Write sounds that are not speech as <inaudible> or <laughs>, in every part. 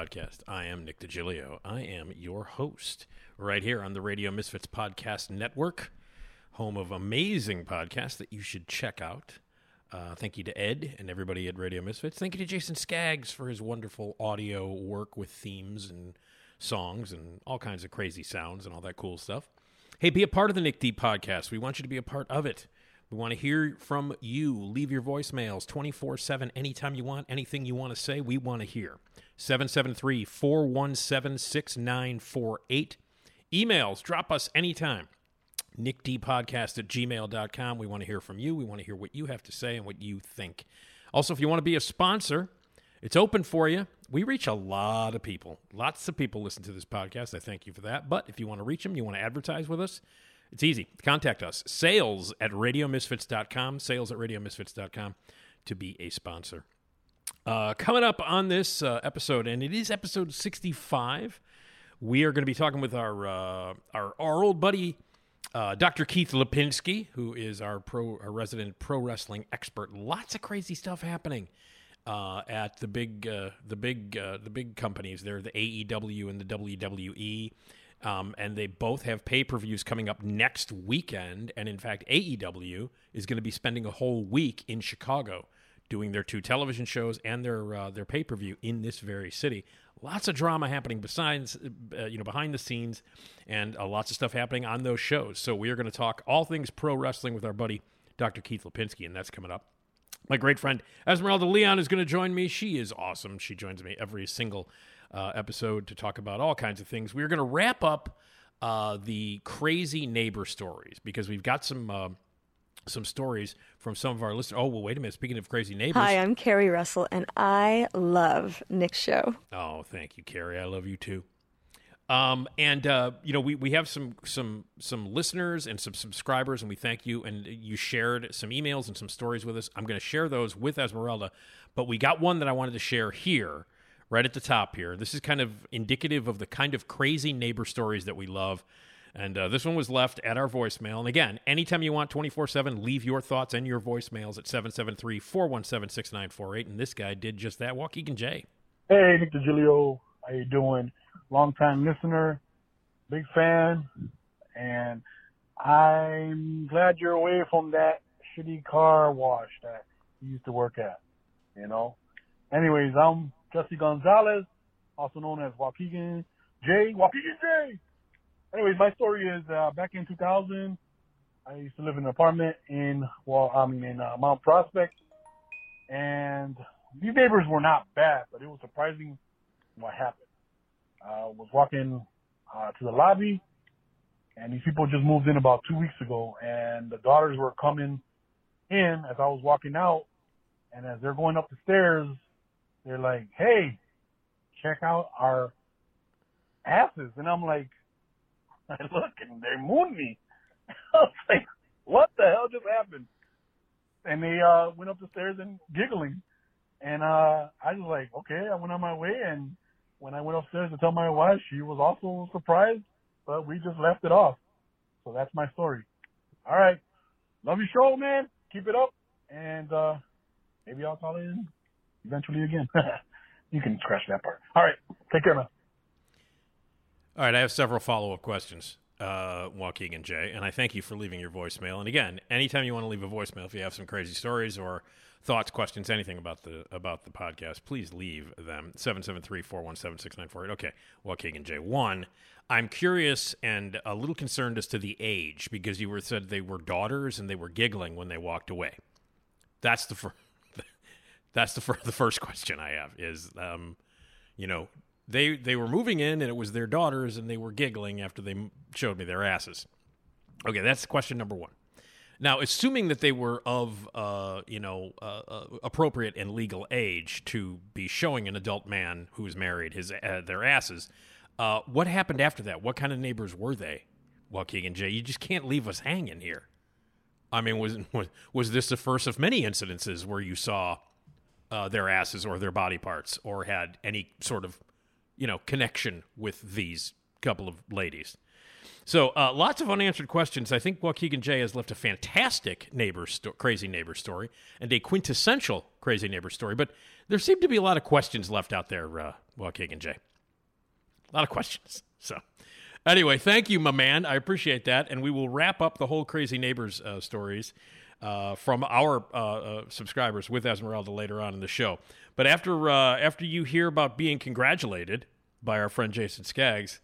Podcast. I am Nick DiGilio. I am your host right here on the Radio Misfits Podcast Network, home of amazing podcasts that you should check out. Uh, thank you to Ed and everybody at Radio Misfits. Thank you to Jason Skaggs for his wonderful audio work with themes and songs and all kinds of crazy sounds and all that cool stuff. Hey, be a part of the Nick D podcast. We want you to be a part of it. We want to hear from you. Leave your voicemails 24 7 anytime you want, anything you want to say, we want to hear. 773 417 6948. Emails, drop us anytime. nickdpodcast at gmail.com. We want to hear from you. We want to hear what you have to say and what you think. Also, if you want to be a sponsor, it's open for you. We reach a lot of people. Lots of people listen to this podcast. I thank you for that. But if you want to reach them, you want to advertise with us, it's easy. Contact us. Sales at radiomisfits.com. Sales at radiomisfits.com to be a sponsor. Uh, coming up on this uh, episode, and it is episode 65, we are going to be talking with our, uh, our, our old buddy, uh, Dr. Keith Lipinski, who is our pro our resident pro wrestling expert. Lots of crazy stuff happening uh, at the big uh, the big uh, the big companies. They're the AEW and the WWE, um, and they both have pay per views coming up next weekend. And in fact, AEW is going to be spending a whole week in Chicago doing their two television shows and their uh, their pay per view in this very city. Lots of drama happening besides uh, you know behind the scenes, and uh, lots of stuff happening on those shows. So we are going to talk all things pro wrestling with our buddy Dr. Keith Lipinski, and that's coming up. My great friend Esmeralda Leon is going to join me. She is awesome. She joins me every single uh, episode to talk about all kinds of things. We're going to wrap up uh, the crazy neighbor stories because we've got some uh, some stories from some of our listeners. Oh, well, wait a minute. Speaking of crazy neighbors. Hi, I'm Carrie Russell, and I love Nick's show. Oh, thank you, Carrie. I love you too. Um, and uh, you know, we, we have some some some listeners and some subscribers, and we thank you. And you shared some emails and some stories with us. I'm going to share those with Esmeralda, but we got one that I wanted to share here, right at the top here. This is kind of indicative of the kind of crazy neighbor stories that we love. And uh, this one was left at our voicemail. And again, anytime you want 24 7, leave your thoughts and your voicemails at 773 417 6948. And this guy did just that. Waukegan J. Hey, Nick DiGilio. How you doing? Long time listener, big fan, and I'm glad you're away from that shitty car wash that you used to work at. You know. Anyways, I'm Jesse Gonzalez, also known as Waukegan J. Waukegan J. Anyways, my story is uh, back in 2000. I used to live in an apartment in well, I mean in uh, Mount Prospect, and these neighbors were not bad, but it was surprising what happened. I was walking uh, to the lobby, and these people just moved in about two weeks ago, and the daughters were coming in as I was walking out, and as they're going up the stairs, they're like, "Hey, check out our asses," and I'm like, <laughs> I look, and they mooned me. <laughs> I was like, "What the hell just happened?" And they uh went up the stairs and giggling. And uh I was like, okay, I went on my way and when I went upstairs to tell my wife, she was also surprised, but we just left it off. So that's my story. All right. Love your show, man. Keep it up. And uh maybe I'll call in eventually again. <laughs> you can scratch that part. All right. Take care, man. All right, I have several follow up questions. uh, Waukegan J, and I thank you for leaving your voicemail. And again, anytime you want to leave a voicemail, if you have some crazy stories or thoughts, questions, anything about the about the podcast, please leave them. 773-417-6948. Okay, Waukegan J. One, I'm curious and a little concerned as to the age because you were said they were daughters and they were giggling when they walked away. That's the first. That's the, fir- <laughs> the first question I have is, um, you know, they they were moving in and it was their daughters and they were giggling after they showed me their asses. Okay, that's question number one. Now, assuming that they were of, uh, you know, uh, uh, appropriate and legal age to be showing an adult man who is married his uh, their asses, uh, what happened after that? What kind of neighbors were they? Well, Keegan J, you just can't leave us hanging here. I mean, was <laughs> was, was this the first of many incidences where you saw uh, their asses or their body parts or had any sort of, you know, connection with these couple of ladies? So uh, lots of unanswered questions. I think Waukegan J has left a fantastic neighbor sto- crazy neighbor story and a quintessential crazy neighbor story, but there seem to be a lot of questions left out there, uh, Waukegan J. A lot of questions. <laughs> So, anyway, thank you, my man. I appreciate that. And we will wrap up the whole crazy neighbors uh, stories uh, from our uh, uh, subscribers with Esmeralda later on in the show. But after uh, after you hear about being congratulated by our friend Jason Skaggs,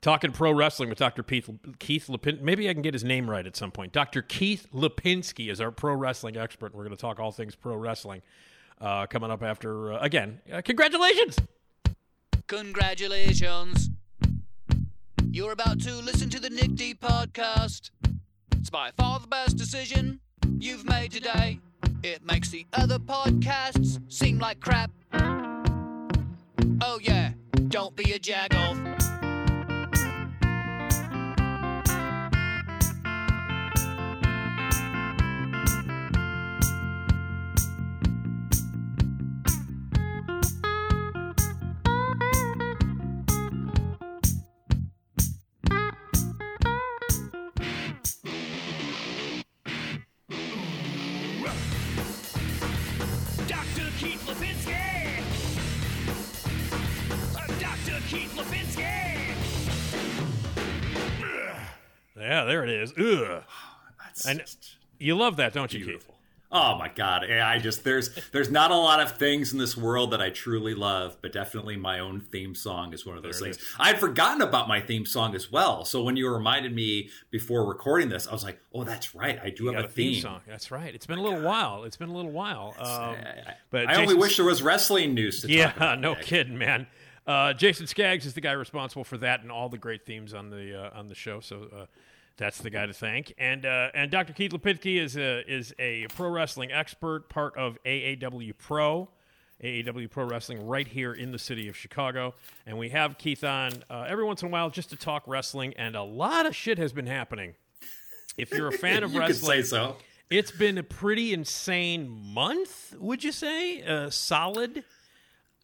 talking pro wrestling with Dr. Keith, Keith Lipin, maybe I can get his name right at some point. Dr. Keith Lipinski is our pro wrestling expert. And we're going to talk all things pro wrestling uh, coming up after, uh, again, uh, congratulations. Congratulations. You're about to listen to the Nick D podcast. It's by far the best decision you've made today. It makes the other podcasts seem like crap. Oh, yeah, don't be a jagoff. Is. Ugh. That's And just you love that, don't you, beautiful. Oh my god! I just there's there's not a lot of things in this world that I truly love, but definitely my own theme song is one of those There things. I'd forgotten about my theme song as well, so when you reminded me before recording this, I was like, "Oh, that's right, I do You have a theme." song. That's right. It's been a little while. It's been a little while. Um, but I only wish there was wrestling news to talk Yeah, about. no Nick. kidding, man. Uh, Jason Skaggs is the guy responsible for that and all the great themes on the uh, on the show. So uh, that's the guy to thank. And uh, and Dr. Keith Lipinski is a is a pro wrestling expert, part of AAW Pro. AAW Pro Wrestling right here in the city of Chicago. And we have Keith on uh, every once in a while just to talk wrestling, and a lot of shit has been happening. If you're a fan <laughs> of you could say wrestling, so. it's been a pretty insane month, would you say? Uh, solid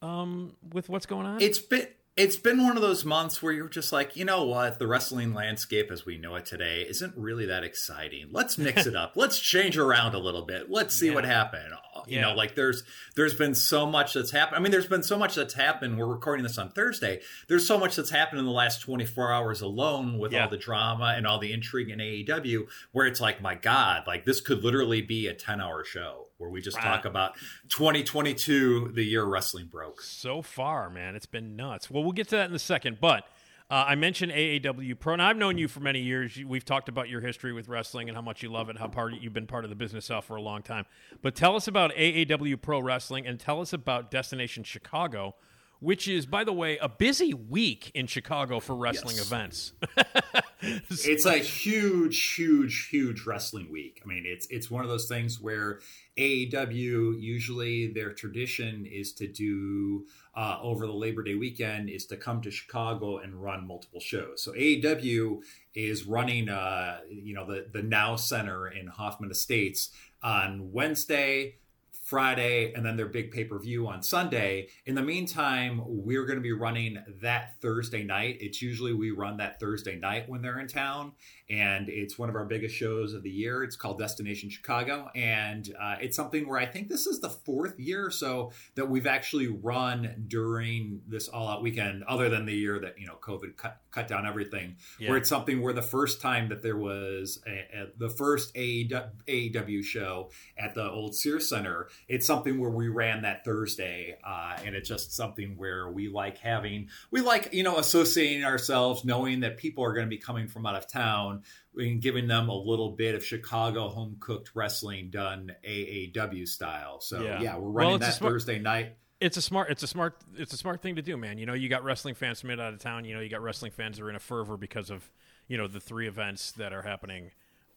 um, with what's going on? It's been it's been one of those months where you're just like, you know what, the wrestling landscape as we know it today isn't really that exciting. Let's mix it <laughs> up. Let's change around a little bit. Let's see what happened. Uh, you Yeah. know, like there's there's been so much that's happened. I mean, there's been so much that's happened. We're recording this on Thursday. There's so much that's happened in the last 24 hours alone with Yeah. all the drama and all the intrigue in AEW, where it's like, my God, like this could literally be a 10 hour show where we just talk about 2022, the year wrestling broke. so far, man, it's been nuts. Well, we'll get to that in a second, but. Uh, I mentioned AAW Pro. Now I've known you for many years. We've talked about your history with wrestling and how much you love it, how part you've been part of the business now for a long time. But tell us about AAW Pro Wrestling and tell us about Destination Chicago, which is, by the way, a busy week in Chicago for wrestling Yes. events. <laughs> it's a huge, huge, huge wrestling week. I mean, it's it's one of those things where AEW usually their tradition is to do uh, over the Labor Day weekend is to come to Chicago and run multiple shows. So AEW is running, uh, you know, the the Now Center in Hoffman Estates on Wednesday. Friday, and then their big pay per view on Sunday. In the meantime, we're going to be running that Thursday night. It's usually we run that Thursday night when they're in town, and it's one of our biggest shows of the year. It's called Destination Chicago, and uh, it's something where I think this is the fourth year or so that we've actually run during this all out weekend, other than the year that you know COVID cut cut down everything. Yeah. Where it's something where the first time that there was a, a, the first AEW, show at the old Sears Center, it's something where we ran that Thursday, uh, and it's just something where we like having we like you know associating ourselves, knowing that people are going to be coming from out of town and giving them a little bit of Chicago home cooked wrestling done AAW style. So Yeah. yeah, we're running a that smart- Thursday night. It's a smart. It's a smart. It's a smart thing to do, man. You know, you got wrestling fans from out of town. You know, you got wrestling fans that are in a fervor because of you know the three events that are happening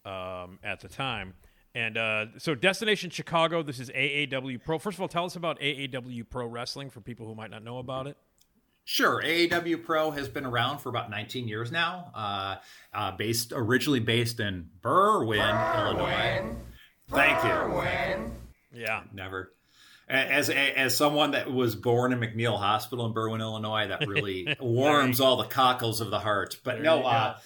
um, at the time. And uh, so, Destination Chicago. This is AAW Pro. First of all, tell us about AAW Pro Wrestling for people who might not know about it. Sure, AAW Pro has been around for about 19 years now. Uh, uh, based originally based in Berwyn, Illinois. Thank you. Yeah, Never. As as someone that was born in MacNeal Hospital in Berwyn, Illinois, that really <laughs> warms all the cockles of the heart. But There no, uh,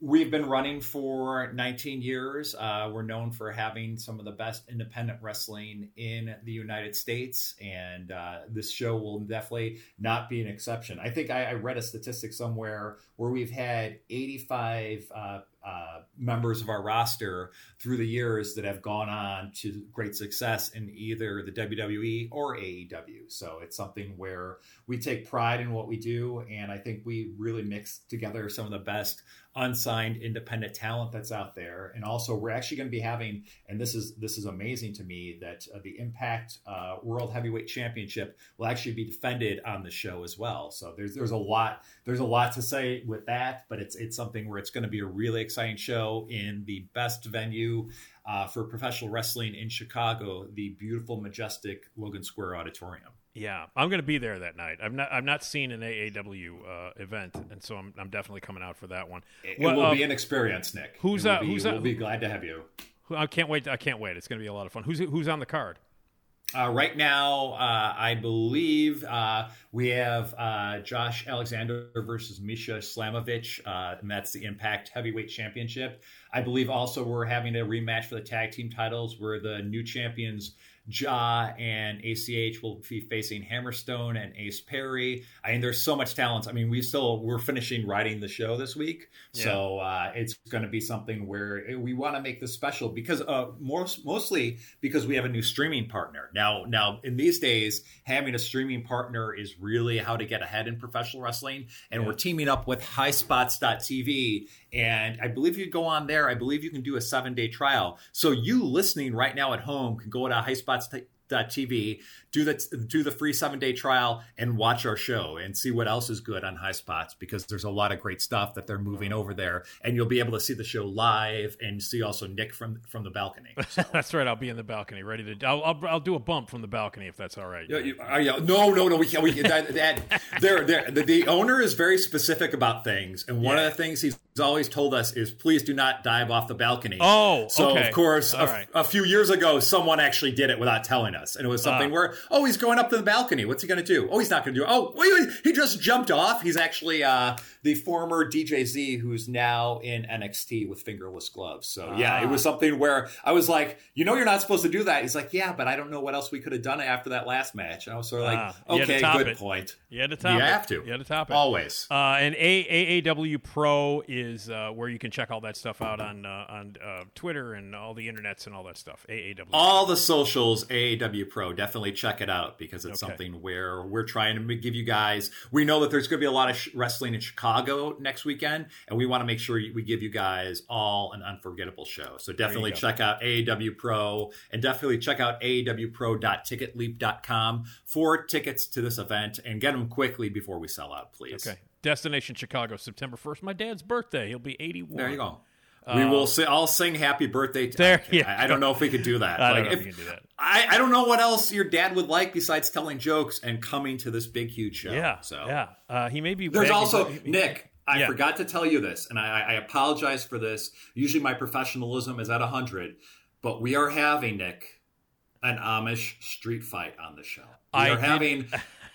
we've been running for 19 years. Uh, we're known for having some of the best independent wrestling in the United States, and uh, this show will definitely not be an exception. I think I, I read a statistic somewhere where we've had 85 uh, uh, members of our roster through the years that have gone on to great success in either the WWE or AEW. So it's something where we take pride in what we do, and I think we really mix together some of the best unsigned independent talent that's out there. And also, we're actually going to be having, and this is this is amazing to me that uh, the Impact uh, World Heavyweight Championship will actually be defended on the show as well. So there's there's a lot there's a lot to say with that, but it's it's something where it's going to be a really exciting show in the best venue uh, for professional wrestling in Chicago, the beautiful, majestic Logan Square Auditorium. Yeah. I'm going to be there that night. I've not. I've not seen an AAW uh, event, and so I'm, I'm definitely coming out for that one. It, Well, it will uh, be an experience, Nick. who's that- who's that- We'll be glad to have you. I can't wait. I can't wait. It's going to be a lot of fun. Who's who's on the card? Uh, right now, uh, I believe uh, we have uh, Josh Alexander versus Masha Slamovich, uh, and that's the Impact Heavyweight Championship. I believe also we're having a rematch for the tag team titles where the new champions Ja and ACH will be facing Hammerstone and Ace Perry. I mean, there's so much talent. I mean, we still we're finishing writing the show this week, so uh, it's going to be something where we want to make this special because uh, most mostly because we have a new streaming partner now. Now, in these days, having a streaming partner is really how to get ahead in professional wrestling, and we're teaming up with HighSpots.tv. And I believe you go on there. I believe you can do a seven day trial. So you listening right now at home can go to HighSpots.tv, do the do the free seven day trial, and watch our show and see what else is good on High Spots because there's a lot of great stuff that they're moving over there, and you'll be able to see the show live and see also Nick from from the balcony. <laughs> So. that's right. I'll be in the balcony, ready to. I'll, I'll, I'll do a bump from the balcony if that's all right. Yeah, you- uh, yeah. No, no, no. We can't. We. That, that, <laughs> they're, they're, the, the owner is very specific about things, and one Yeah. of the things he's always told us is, please do not dive off the balcony. Oh, so okay. of course, a, right. a few years ago, someone actually did it without telling us, and it was something Ah. where, oh, he's going up to the balcony. What's he going to do? Oh, he's not going to do. it. Oh, wait, wait, he just jumped off. He's actually uh, the former DJ Z, who's now in NXT with fingerless gloves. So yeah, it Ah. was something where I was like, you know, you're not supposed to do that. He's like, yeah, but I don't know what else we could have done after that last match. And I was sort of like, Ah, to okay, top good it. point. You had to top You it. have to. You had to top it. Always. Uh, and AAW Pro is uh, where you can check all that stuff out on uh, on uh, Twitter and all the internets and all that stuff. AAW. All the socials, AAW Pro, definitely check it out because it's Okay. something where we're trying to give you guys. We know that there's going to be a lot of sh- wrestling in Chicago next weekend, and we want to make sure we give you guys all an unforgettable show. So definitely check out AAW Pro and definitely check out AAWPro.ticketleap.com for tickets to this event and get them quickly before we sell out, please. Okay. Destination Chicago, September first. My dad's birthday. He'll be eighty-one. There you go. We will. Say, I'll sing "Happy Birthday." To, There Okay, you I, I don't know if we could do that. <laughs> I don't Like, know if if- you can do that. I, I don't know what else your dad would like besides telling jokes and coming to this big, huge show. Yeah. So yeah. Uh, he may be. there's also he- Nick. I Yeah. forgot to tell you this, and I, I apologize for this. Usually, my professionalism is at hundred, but we are having Nick an Amish street fight on the show. We I are did- having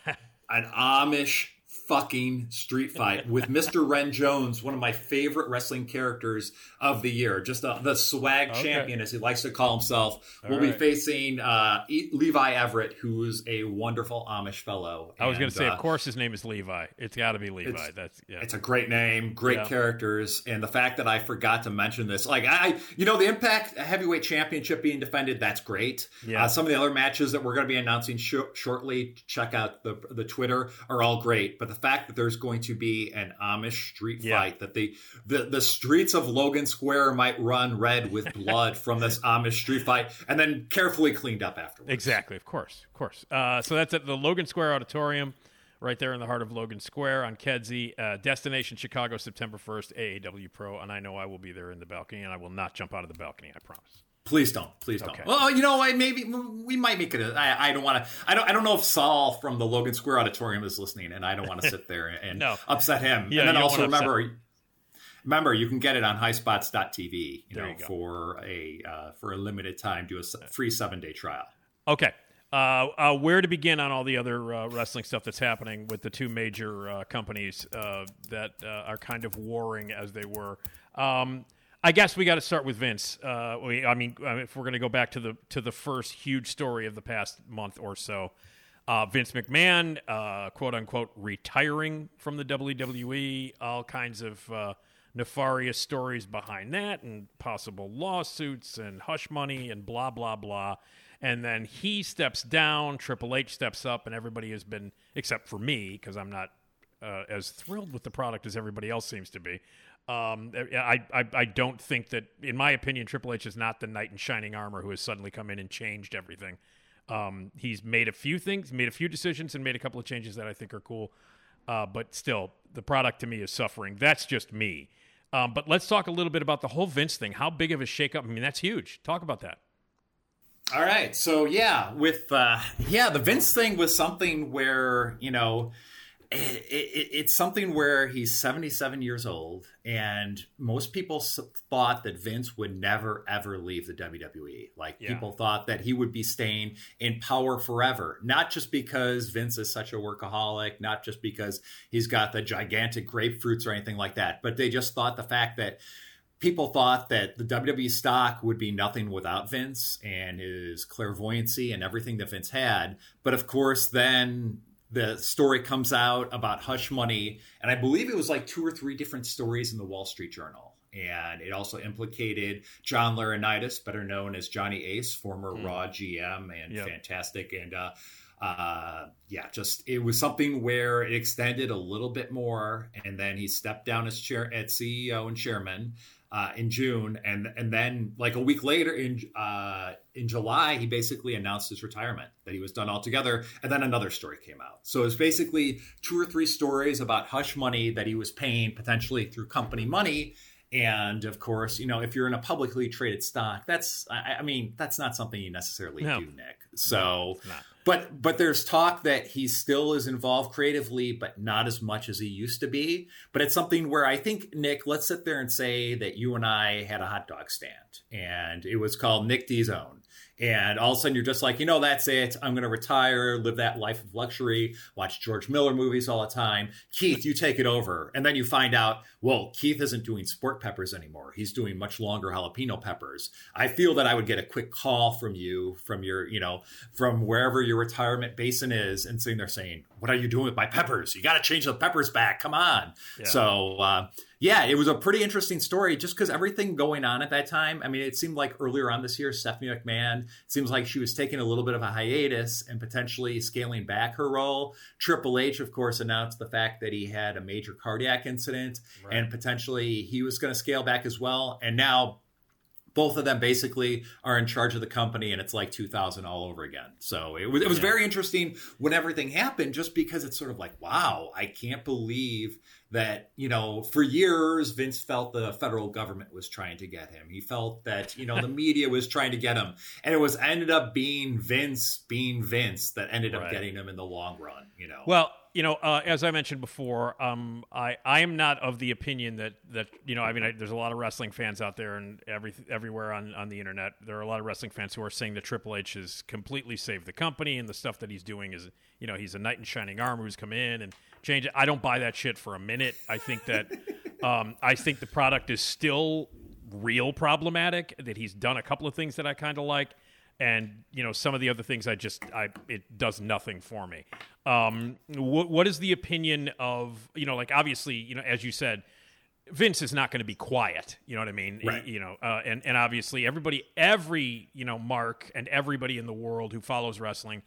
<laughs> an Amish fucking street fight with Mr. <laughs> Ren Jones, one of my favorite wrestling characters of the year. Just uh, the swag Okay. champion, as he likes to call himself, All will be facing uh, E- Levi Everett, who's a wonderful Amish fellow. I was going to say, uh, of course, his name is Levi. It's got to be Levi. It's- That's yeah. It's a great name, great Yeah. characters, and the fact that I forgot to mention this, like I, you know, the Impact Heavyweight Championship being defended, that's great. Yeah. Uh, some of the other matches that we're going to be announcing sh- shortly, check out the the Twitter, are all great. But the fact that there's going to be an Amish street Yeah. fight, that the, the the streets of Logan Square might run red with blood from this Amish street fight, and then carefully cleaned up afterwards. Exactly, of course, of course. Uh, so that's at the Logan Square Auditorium, right there in the heart of Logan Square on Kedzie. Uh, destination Chicago, September 1st, AAW Pro. And I know I will be there in the balcony, and I will not jump out of the balcony, I promise. Please don't. Please don't. Okay. Well, you know, I maybe we might make it. A, I, I don't want to. I don't. I don't know if Saul from the Logan Square Auditorium is listening, and I don't want to sit there and <laughs> No. upset him. Yeah, and then also upset- remember, remember you can get it on highspots.tv. You There know, you for a uh, for a limited time, do a free seven day trial. Okay. Uh, uh, where to begin on all the other uh, wrestling stuff that's happening with the two major uh, companies uh, that uh, are kind of warring as they were? Um, I guess we got to start with Vince. Uh, we, I mean, uh, if we're going to go back to the to the first huge story of the past month or so, uh, Vince McMahon, uh, quote unquote, retiring from the WWE. All kinds of uh, nefarious stories behind that, and possible lawsuits and hush money and blah blah blah. And then he steps down. Triple H steps up, and everybody has been, except for me, because I'm not uh, as thrilled with the product as everybody else seems to be. Um, I, I I don't think that, in my opinion, Triple H is not the knight in shining armor who has suddenly come in and changed everything. Um, he's made a few things, made a few decisions, and made a couple of changes that I think are cool. Uh, but still, the product to me is suffering. That's just me. Um, but let's talk a little bit about the whole Vince thing. How big of a shakeup? I mean, that's huge. Talk about that. All right. So yeah, with uh yeah, the Vince thing was something where, you know, it, it, it's something where he's 77 years old and most people thought that Vince would never ever leave the WWE. Like Yeah. people thought that he would be staying in power forever, not just because Vince is such a workaholic, not just because he's got the gigantic grapefruits or anything like that, but they just thought the fact that people thought that the WWE stock would be nothing without Vince and his clairvoyancy and everything that Vince had. But of course, then the story comes out about hush money, and I believe it was like two or three different stories in the Wall Street Journal. And it also implicated John Laurinaitis, better known as Johnny Ace, former Raw GM and Yep. fantastic. And uh, uh, yeah, just it was something where it extended a little bit more, and then he stepped down as chair at CEO and chairman uh, in June, and and then like a week later in uh, in July, he basically announced his retirement that he was done altogether, and then another story came out. So it was basically two or three stories about hush money that he was paying potentially through company money. And of course, you know, if you're in a publicly traded stock, that's, I, I mean, that's not something you necessarily No. do, Nick. So, it's not. But but there's talk that he still is involved creatively, but not as much as he used to be. But it's something where I think Nick, let's sit there and say that you and I had a hot dog stand, and it was called Nick D's Own. And all of a sudden, you're just like, you know, that's it. I'm going to retire, live that life of luxury, watch George Miller movies all the time. Keith, you take it over. And then you find out, well, Keith isn't doing sport peppers anymore. He's doing much longer jalapeno peppers. I feel that I would get a quick call from you, from your, you know, from wherever your retirement basin is, and sitting there saying, what are you doing with my peppers? You got to change the peppers back. Come on. Yeah. So, uh, yeah, it was a pretty interesting story just because everything going on at that time. I mean, it seemed like earlier on this year, Stephanie McMahon, seems like she was taking a little bit of a hiatus and potentially scaling back her role. Triple H, of course, announced the fact that he had a major cardiac incident and potentially he was going to scale back as well. And now both of them basically are in charge of the company and it's like 2000 all over again so it was, it was very interesting when everything happened just because it's sort of like wow i can't believe that you know for years vince felt the federal government was trying to get him. He felt that you know the <laughs> media was trying to get him. And it was ended up being vince being vince that ended up getting him in the long run you know? Well, you know, uh, as I mentioned before, um, I I am not of the opinion that that you know, I mean, I, there's a lot of wrestling fans out there and every everywhere on on the internet. There are a lot of wrestling fans who are saying that Triple H has completely saved the company and the stuff that he's doing is, you know, he's a knight in shining armor who's come in and changed it. I don't buy that shit for a minute. I think that <laughs> um, I think the product is still real problematic. That he's done a couple of things that I kind of like and you know some of the other things I just I it does nothing for me. Um, what what is the opinion of you know like obviously you know as you said, Vince is not going to be quiet. You know what I mean? Right. You know, uh, and and obviously everybody, every you know Mark and everybody in the world who follows wrestling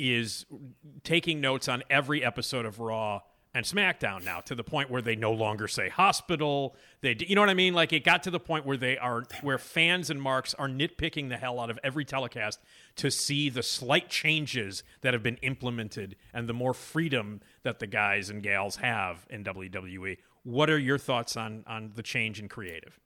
is taking notes on every episode of Raw and SmackDown now to the point where they no longer say hospital. They, you know what I mean? Like it got to the point where they are, where fans and marks are nitpicking the hell out of every telecast to see the slight changes that have been implemented and the more freedom that the guys and gals have in WWE. What are your thoughts on on the change in creative?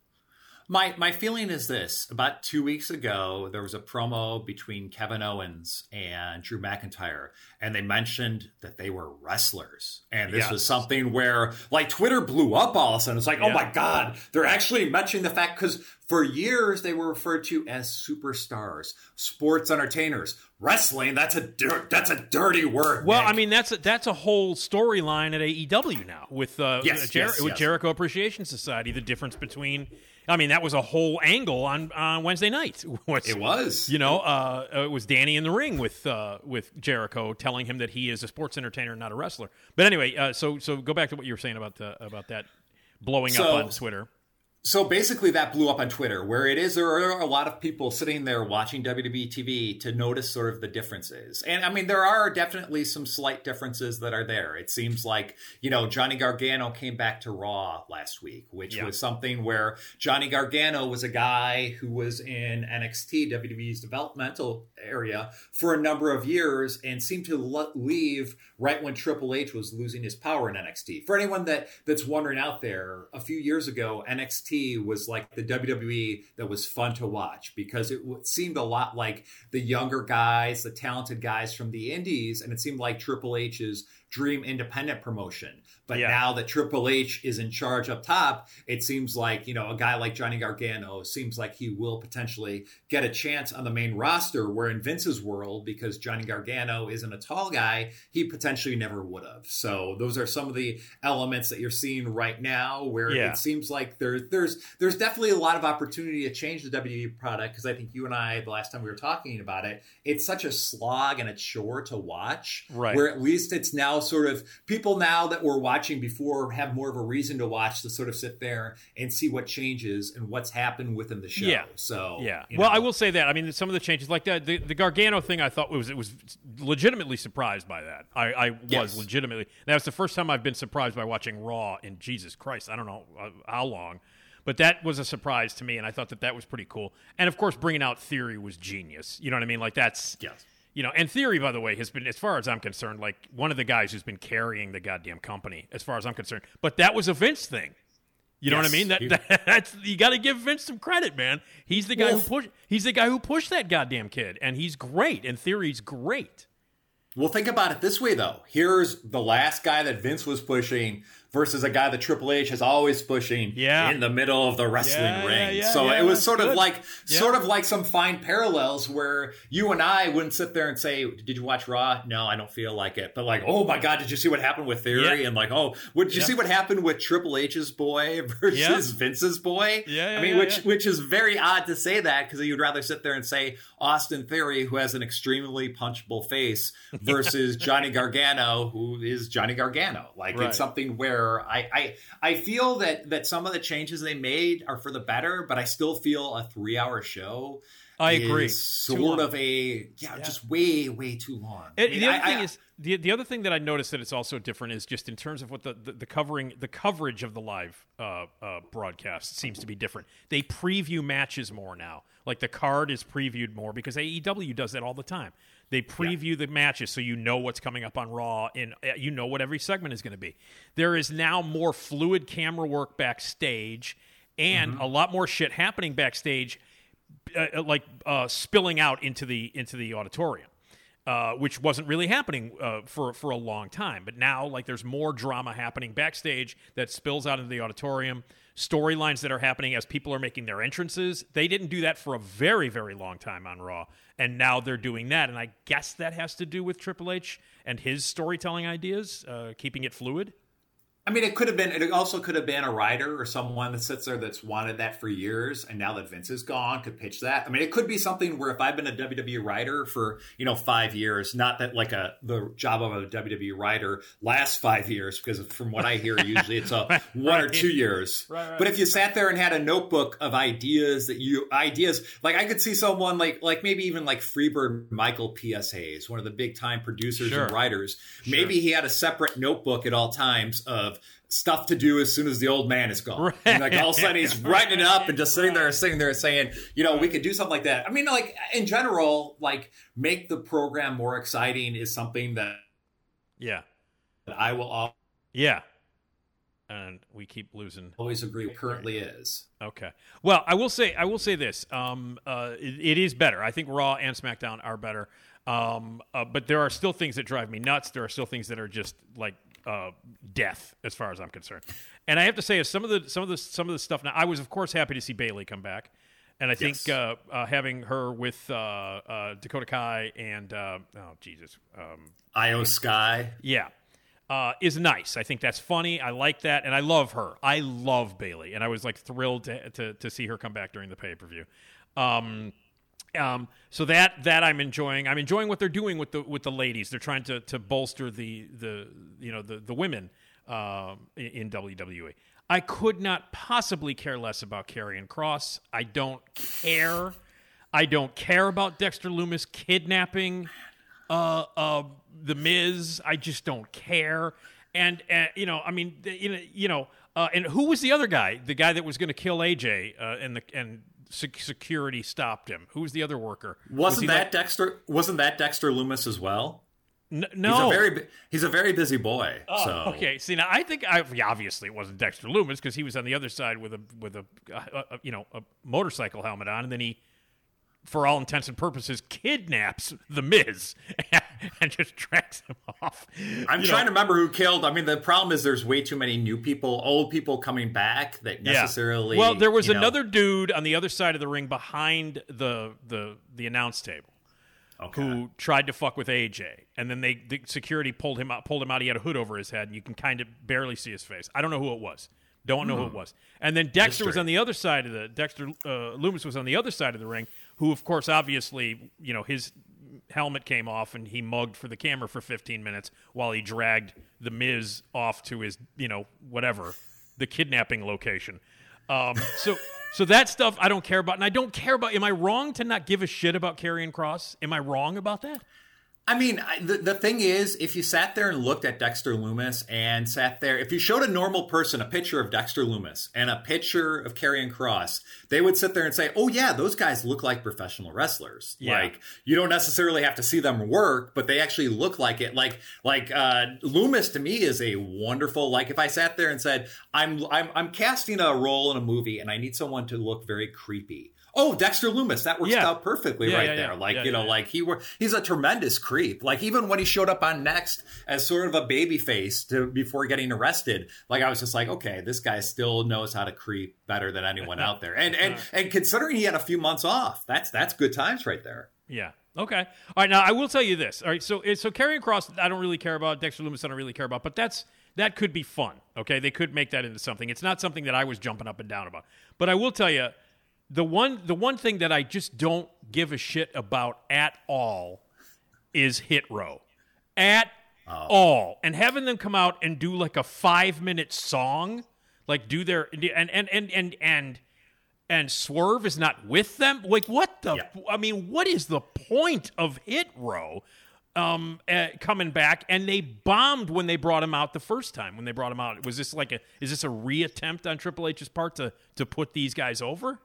My my feeling is this: about two weeks ago, there was a promo between Kevin Owens and Drew McIntyre, and they mentioned that they were wrestlers. And this Yes. was something where, like, Twitter blew up all of a sudden. It's like, oh my god, they're actually mentioning the fact because for years they were referred to as superstars, sports entertainers, wrestling. That's a dir- that's a dirty word. Well, Nick. I mean that's a, that's a whole storyline at AEW now with uh, Yes, Jer- yes, with yes. Jericho Appreciation Society. The difference between, I mean, that was a whole angle on on Wednesday night. <laughs> Was, it was. you know, uh, it was Danny in the ring with uh, with Jericho telling him that he is a sports entertainer, and not a wrestler. But anyway, uh, so so go back to what you were saying about the, about that blowing So- up on Twitter. So basically, that blew up on Twitter, where it is there are a lot of people sitting there watching WWE TV to notice sort of the differences. And I mean, there are definitely some slight differences that are there. It seems like, you know, Johnny Gargano came back to Raw last week, which Yeah. was something where Johnny Gargano was a guy who was in NXT, WWE's developmental area, for a number of years and seemed to leave right when Triple H was losing his power in NXT. For anyone that that's wondering out there, a few years ago, NXT was like the WWE that was fun to watch because it seemed a lot like the younger guys, the talented guys from the indies, and it seemed like Triple H's dream independent promotion. But Yeah. now that Triple H is in charge up top, it seems like, you know, a guy like Johnny Gargano seems like he will potentially get a chance on the main roster, where in Vince's world, because Johnny Gargano isn't a tall guy, he potentially never would have. So those are some of the elements that you're seeing right now where Yeah. it seems like there, there's there's definitely a lot of opportunity to change the WWE product because I think you and I, the last time we were talking about it, it's such a slog and a chore to watch. Right. Where at least it's now sort of people now that were watching before have more of a reason to watch to sort of sit there and see what changes and what's happened within the show. Yeah. So Yeah. you Well. I will say that. I mean, some of the changes, like that, the, the Gargano thing, I thought was it was legitimately surprised by that. I, I was Yes. legitimately. That was the first time I've been surprised by watching Raw in Jesus Christ. I don't know uh, how long, but that was a surprise to me, and I thought that that was pretty cool. And of course, bringing out Theory was genius. You know what I mean? Like that's Yes. You know, and Theory, by the way, has been, as far as I'm concerned, like one of the guys who's been carrying the goddamn company, as far as I'm concerned. But that was a Vince thing. You know what I mean? That, He- <laughs> that's you got to give Vince some credit, man. He's the guy Well, who pushed. He's the guy who pushed that goddamn kid, and he's great. And Theory's great. Well, think about it this way, though. Here's the last guy that Vince was pushing versus a guy that Triple H is always pushing Yeah. in the middle of the wrestling Yeah, ring. yeah, so it was sort of like sort of like some fine parallels where you and I wouldn't sit there and say, "Did you watch Raw?" No, I don't feel like it. But like, "Oh my god, did you see what happened with Theory?" And like, "Oh, did you see what happened with Triple H's boy <laughs> versus. Vince's boy?" Yeah, I mean, which which is very odd to say that because you'd rather sit there and say Austin Theory, who has an extremely punchable face, versus <laughs> Johnny Gargano, who is Johnny Gargano. Like Right. it's something where I, I I feel that that some of the changes they made are for the better, but I still feel a three hour show. I agree. Sort of a yeah, just way way too long. And I mean, the other I- thing I- is the the other thing that I noticed that it's also different is just in terms of what the the, the covering the coverage of the live uh, uh, broadcast seems to be different. They preview matches more now. Like the card is previewed more because AEW does that all the time. They preview the matches so you know what's coming up on Raw and uh, you know what every segment is going to be. There is now more fluid camera work backstage and Mm-hmm. a lot more shit happening backstage uh, like uh, spilling out into the into the auditorium. uh, which wasn't really happening uh, for for a long time. But now, like, there's more drama happening backstage that spills out into the auditorium. Storylines that are happening as people are making their entrances. They didn't do that for a very very long time on Raw, and now they're doing that. And I guess that has to do with Triple H and his storytelling ideas, uh, keeping it fluid. I mean, it could have been. It also could have been a writer or someone that sits there that's wanted that for years, and now that Vince is gone, could pitch that. I mean, it could be something where if I've been a WWE writer for you know five years, not that like a the job of a WWE writer lasts five years, because from what I hear, usually it's a <laughs> one or two years. Right, right. But if you sat there and had a notebook of ideas that you ideas like I could see someone like like maybe even like Freebird Michael P.S. Hayes, one of the big time producers Sure. and writers. Maybe he had a separate notebook at all times of stuff to do as soon as the old man is gone. Right. And like all of a sudden he's writing it up and just sitting there sitting there saying, you know, we could do something like that. I mean, like in general, like make the program more exciting is something that Yeah, I will al- yeah. And we keep losing always agree currently is. Okay. Well, I will say I will say this. Um, uh, it, it is better. I think Raw and SmackDown are better. Um, uh, but there are still things that drive me nuts. There are still things that are just like uh, death, as far as I'm concerned. And I have to say, as some of the some of the some of the stuff. Now, I was of course happy to see Bayley come back, and I think uh, uh, having her with uh, uh, Dakota Kai and uh, oh Jesus, um, Iyo Sky. yeah. Uh, is nice. I think that's funny. I like that, and I love her. I love Bayley, and I was like thrilled to to, to see her come back during the pay per view. Um, um, so that that I'm enjoying. I'm enjoying what they're doing with the with the ladies. They're trying to to bolster the the you know the the women um, in, WWE. I could not possibly care less about Karrion Kross. I don't care. I don't care about Dexter Lumis kidnapping uh, uh, the Miz. I just don't care. And uh, you know, I mean, you know, you know, uh, and who was the other guy? The guy that was going to kill AJ, uh, and the and security stopped him. Who was the other worker? Was Wasn't he that like- Dexter? Wasn't that Dexter Lumis as well? N- He's no? a very he's a very busy boy. Oh, so okay. See, now I think I obviously it wasn't Dexter Lumis because he was on the other side with a with a, uh, uh, you know a motorcycle helmet on, and then he, for all intents and purposes, kidnaps the Miz <laughs> and just drags him off. I'm You know, trying to remember who killed. I mean, the problem is there's way too many new people, old people coming back that necessarily. Well, there was you know- another dude on the other side of the ring behind the the the announce table okay. who tried to fuck with AJ, and then they the security pulled him out. Pulled him out. He had a hood over his head, and you can kind of barely see his face. I don't know who it was. Don't know who it was. And then Dexter was on the other side of the Dexter uh, Lumis was on the other side of the ring, who of course obviously you know his helmet came off and he mugged for the camera for 15 minutes while he dragged the Miz off to his you know whatever the kidnapping location. Um, so so that stuff I don't care about, and I don't care about. Am I wrong to not give a shit about Karrion Kross? Am I wrong about that? I mean, I, the, the thing is, if you sat there and looked at Dexter Lumis and sat there, if you showed a normal person a picture of Dexter Lumis and a picture of Karrion Kross, they would sit there and say, "Oh yeah, those guys look like professional wrestlers." Yeah. Like you don't necessarily have to see them work, but they actually look like it. Like like uh, Lumis to me is a wonderful. Like if I sat there and said, "I'm I'm I'm casting a role in a movie and I need someone to look very creepy." Oh, Dexter Lumis, that works Yeah. out perfectly Yeah, right yeah, there. Like you know, like he were he's a tremendous creep. Like even when he showed up on Next as sort of a baby face to before getting arrested, like I was just like, okay, this guy still knows how to creep better than anyone out there. And and <laughs> and considering he had a few months off, that's that's good times right there. Yeah. Okay. All right. Now I will tell you this. All right. So eh, so Karrion Kross, I don't really care about. Dexter Lumis, I don't really care about. But that's that could be fun. Okay. They could make that into something. It's not something that I was jumping up and down about. But I will tell you, the one the one thing that I just don't give a shit about at all is hit row. At all. And having them come out and do like a five minute song, like do their and and and and and and Swerve is not with them. Like what the? Yeah. I mean, what is the point of Hit Row um, uh, coming back? And they bombed when they brought him out the first time. When they brought him out, was this like a? Is this a reattempt on Triple H's part to to put these guys over?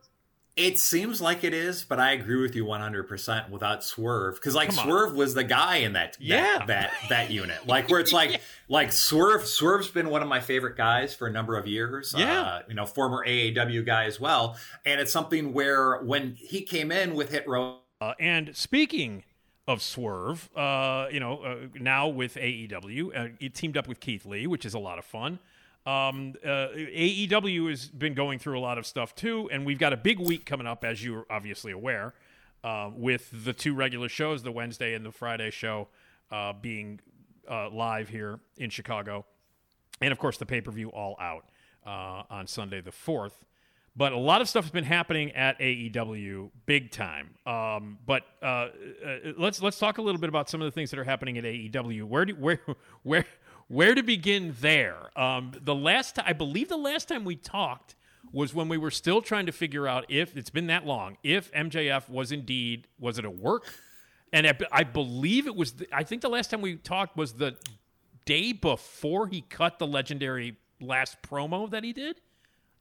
It seems like it is, but I agree with you 100% without Swerve cuz like Swerve was the guy in that that, Yeah. that that <laughs> unit. Like where it's like like Swerve Swerve's been one of my favorite guys for a number of years. Yeah. Uh, you know, former AAW guy as well, and it's something where when he came in with Hit Row Uh, and speaking of Swerve. Uh, you know, uh, now with AEW, uh, it teamed up with Keith Lee, which is a lot of fun. Um, uh, AEW has been going through a lot of stuff too, and we've got a big week coming up, as you're obviously aware, uh, with the two regular shows, the Wednesday and the Friday show, uh, being uh, live here in Chicago, and of course the pay per view all out uh, on Sunday the fourth. But a lot of stuff has been happening at AEW big time. Um, but uh, let's let's talk a little bit about some of the things that are happening at AEW. Where do, where <laughs> where where to begin there? Um, the last ti- I believe the last time we talked was when we were still trying to figure out if it's been that long if MJF was indeed was it a work, and I, I believe it was. The, I think the last time we talked was the day before he cut the legendary last promo that he did.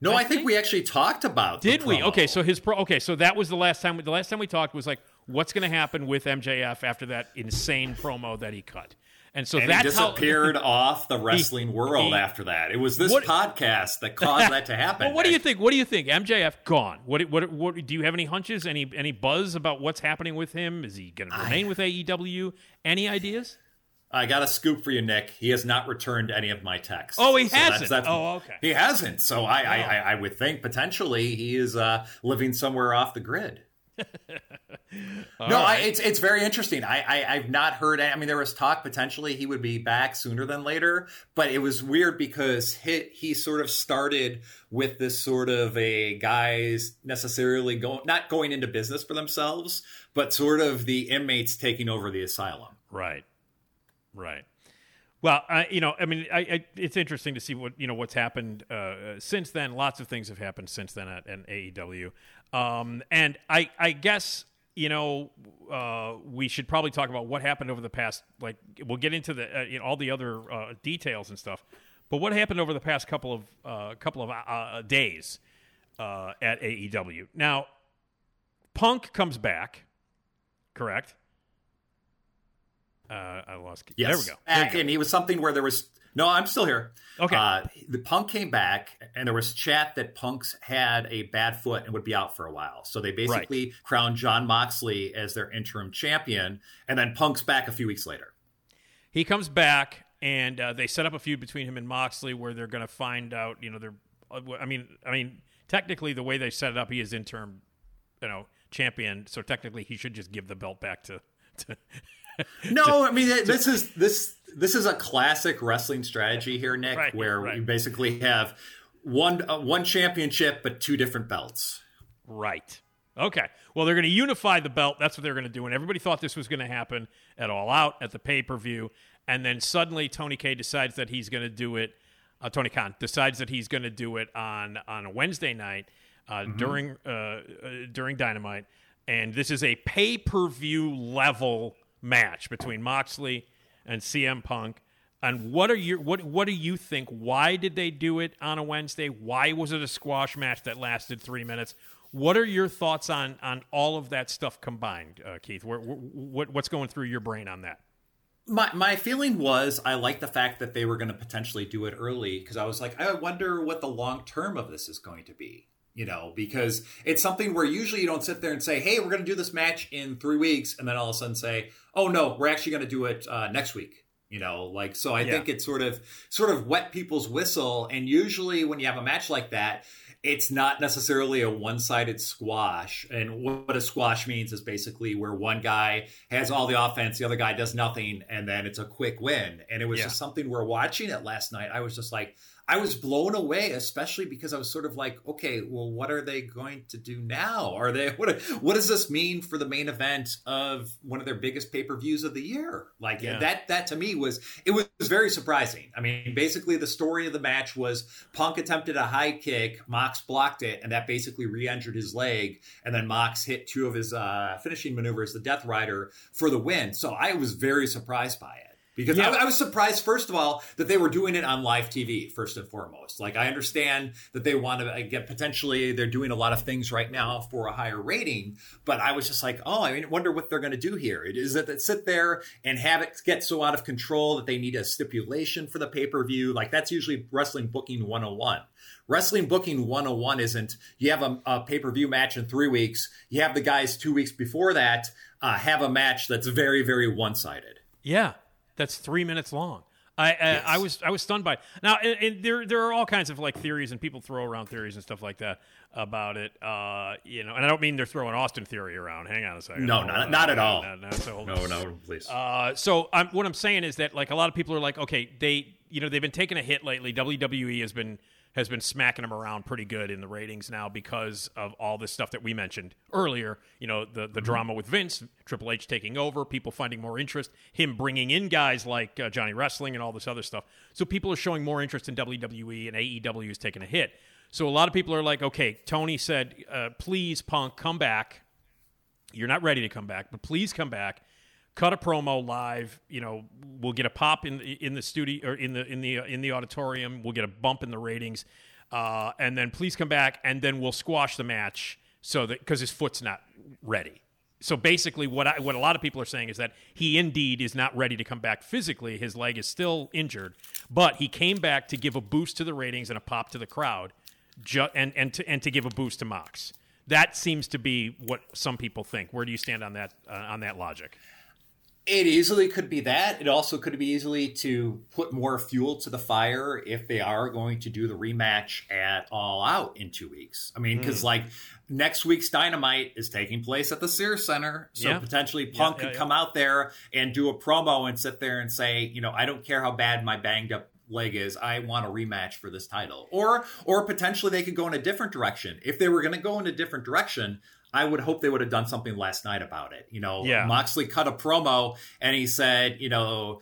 No, I I, think, think- we actually talked about. Did we? Okay, so his pro. Okay, so that was the last time. The last time we talked was like, what's going to happen with MJF after that insane promo that he cut? And so and that's he disappeared how. <laughs> off the wrestling world he- after that. It was this What- podcast that caused that to <laughs> happen. Well, what do you think? What do you think? MJF gone. What? What? What? Do you have any hunches? Any? Any buzz about what's happening with him? Is he going to remain with AEW? Any ideas? I got a scoop for you, Nick. He has not returned any of my texts. Oh, he So hasn't? that's- Oh, okay. He hasn't. So I, I, Oh. I, I would think potentially he is uh, living somewhere off the grid. <laughs> no, I, it's it's very interesting. I, I I've not heard. I mean, there was talk potentially he would be back sooner than later, but it was weird because he he sort of started with this sort of a guys necessarily going not going into business for themselves, but sort of the inmates taking over the asylum. Right. Right. Well, I, you know, I mean, I, I, it's interesting to see what you know what's happened uh, since then. Lots of things have happened since then at, at AEW, um, and I, I guess you know uh, we should probably talk about what happened over the past. Like, we'll get into the uh, you know, all the other uh, details and stuff, but what happened over the past couple of uh, couple of uh, days uh, at AEW? Now, Punk comes back, correct? Uh, I lost. Yes. There we go. There Back, go. and he was something where there was no. I'm still here. Okay. Uh, the Punk came back, and there was chat that Punk's had a bad foot and would be out for a while. So they basically crowned Jon Moxley as their interim champion, and then Punk's back a few weeks later. he comes back and uh, they set up a feud between him and Moxley where they're going to find out, you know, they're I mean, I mean, technically the way they set it up, he is interim, you know, champion, so technically he should just give the belt back to to <laughs> No, I mean this is this this is a classic wrestling strategy here, Nick, Right, where right. we basically have one uh, one championship but two different belts. Right. Okay. Well, they're going to unify the belt. That's what they're going to do. And everybody thought this was going to happen at All Out at the pay per view. And then suddenly Tony K decides that he's going to do it. Uh, Tony Khan decides that he's going to do it on on a Wednesday night uh, during uh, uh, during Dynamite. And this is a pay per view level match between Moxley and CM Punk. And what are your what what do you think? Why did they do it on a Wednesday? Why was it a squash match that lasted three minutes? What are your thoughts on on all of that stuff combined, uh, Keith? What what's going through your brain on that? My my feeling was I like the fact that they were going to potentially do it early because I was like I wonder what the long term of this is going to be. You know, because it's something where usually you don't sit there and say, "Hey, we're going to do this match in three weeks," and then all of a sudden say, "Oh no, we're actually going to do it uh, next week." You know, like so. I Yeah. think it sort of sort of wet people's whistle, and usually when you have a match like that, it's not necessarily a one-sided squash. And what a squash means is basically where one guy has all the offense, the other guy does nothing, and then it's a quick win. And it was Yeah. just something we're watching it last night. I was just like, I was blown away, especially because I was sort of like, okay, well, what are they going to do now? Are they <laughs> what? What does this mean for the main event of one of their biggest pay per views of the year? Like Yeah. that. That to me was it was very surprising. I mean, basically, the story of the match was Punk attempted a high kick, Mox blocked it, and that basically re-injured his leg, and then Mox hit two of his uh, finishing maneuvers, the Death Rider, for the win. So I was very surprised by it because Yeah. I, I was surprised, first of all, that they were doing it on live TV first and foremost. Like I understand that they want to uh, get potentially they're doing a lot of things right now for a higher rating, but I was just like, oh, I mean, wonder what they're going to do here. Is it that sit there and have it get so out of control that they need a stipulation for the pay per view? Like that's usually wrestling booking 101. Wrestling booking 101 isn't you have a, a pay per view match in three weeks, you have the guys two weeks before that uh, have a match that's very, very one sided. Yeah, that's three minutes long. I I, I was I was stunned by it. now, and, and there there are all kinds of like theories, and people throw around theories and stuff like that about it. Uh, you know, and I don't mean they're throwing Austin theory around. Hang on a second. No, not- on. not at all. No, no, so No, no, please. Uh, so I'm, what I'm saying is that like a lot of people are like, okay, they you know they've been taking a hit lately. WWE has been has been smacking them around pretty good in the ratings now because of all this stuff that we mentioned earlier. You know, the the drama with Vince, Triple H taking over, people finding more interest, him bringing in guys like uh, Johnny Wrestling and all this other stuff. So people are showing more interest in WWE and AEW is taking a hit. So a lot of people are like, okay, Tony said, uh, please, Punk, come back you're not ready to come back, but please come back. Cut a promo live. You know, we'll get a pop in in the studio or in the in the in the auditorium. We'll get a bump in the ratings, uh, and then please come back, and then we'll squash the match so that because his foot's not ready. So basically, what I, what a lot of people are saying is that he indeed is not ready to come back physically. His leg is still injured, but he came back to give a boost to the ratings and a pop to the crowd, ju- and and to and to give a boost to Mox. That seems to be what some people think. Where do you stand on that uh, on that logic? It easily could be that. It also could be easily to put more fuel to the fire if they are going to do the rematch at All Out in two weeks. I mean, because Hmm. like next week's Dynamite is taking place at the Sears Center, so Yeah. potentially Punk yeah, could yeah. come out there and do a promo and sit there and say, you know, I don't care how bad my banged up leg is i want a rematch for this title or or potentially they could go in a different direction if they were going to go in a different direction i would hope they would have done something last night about it you know Yeah. moxley cut a promo and he said you know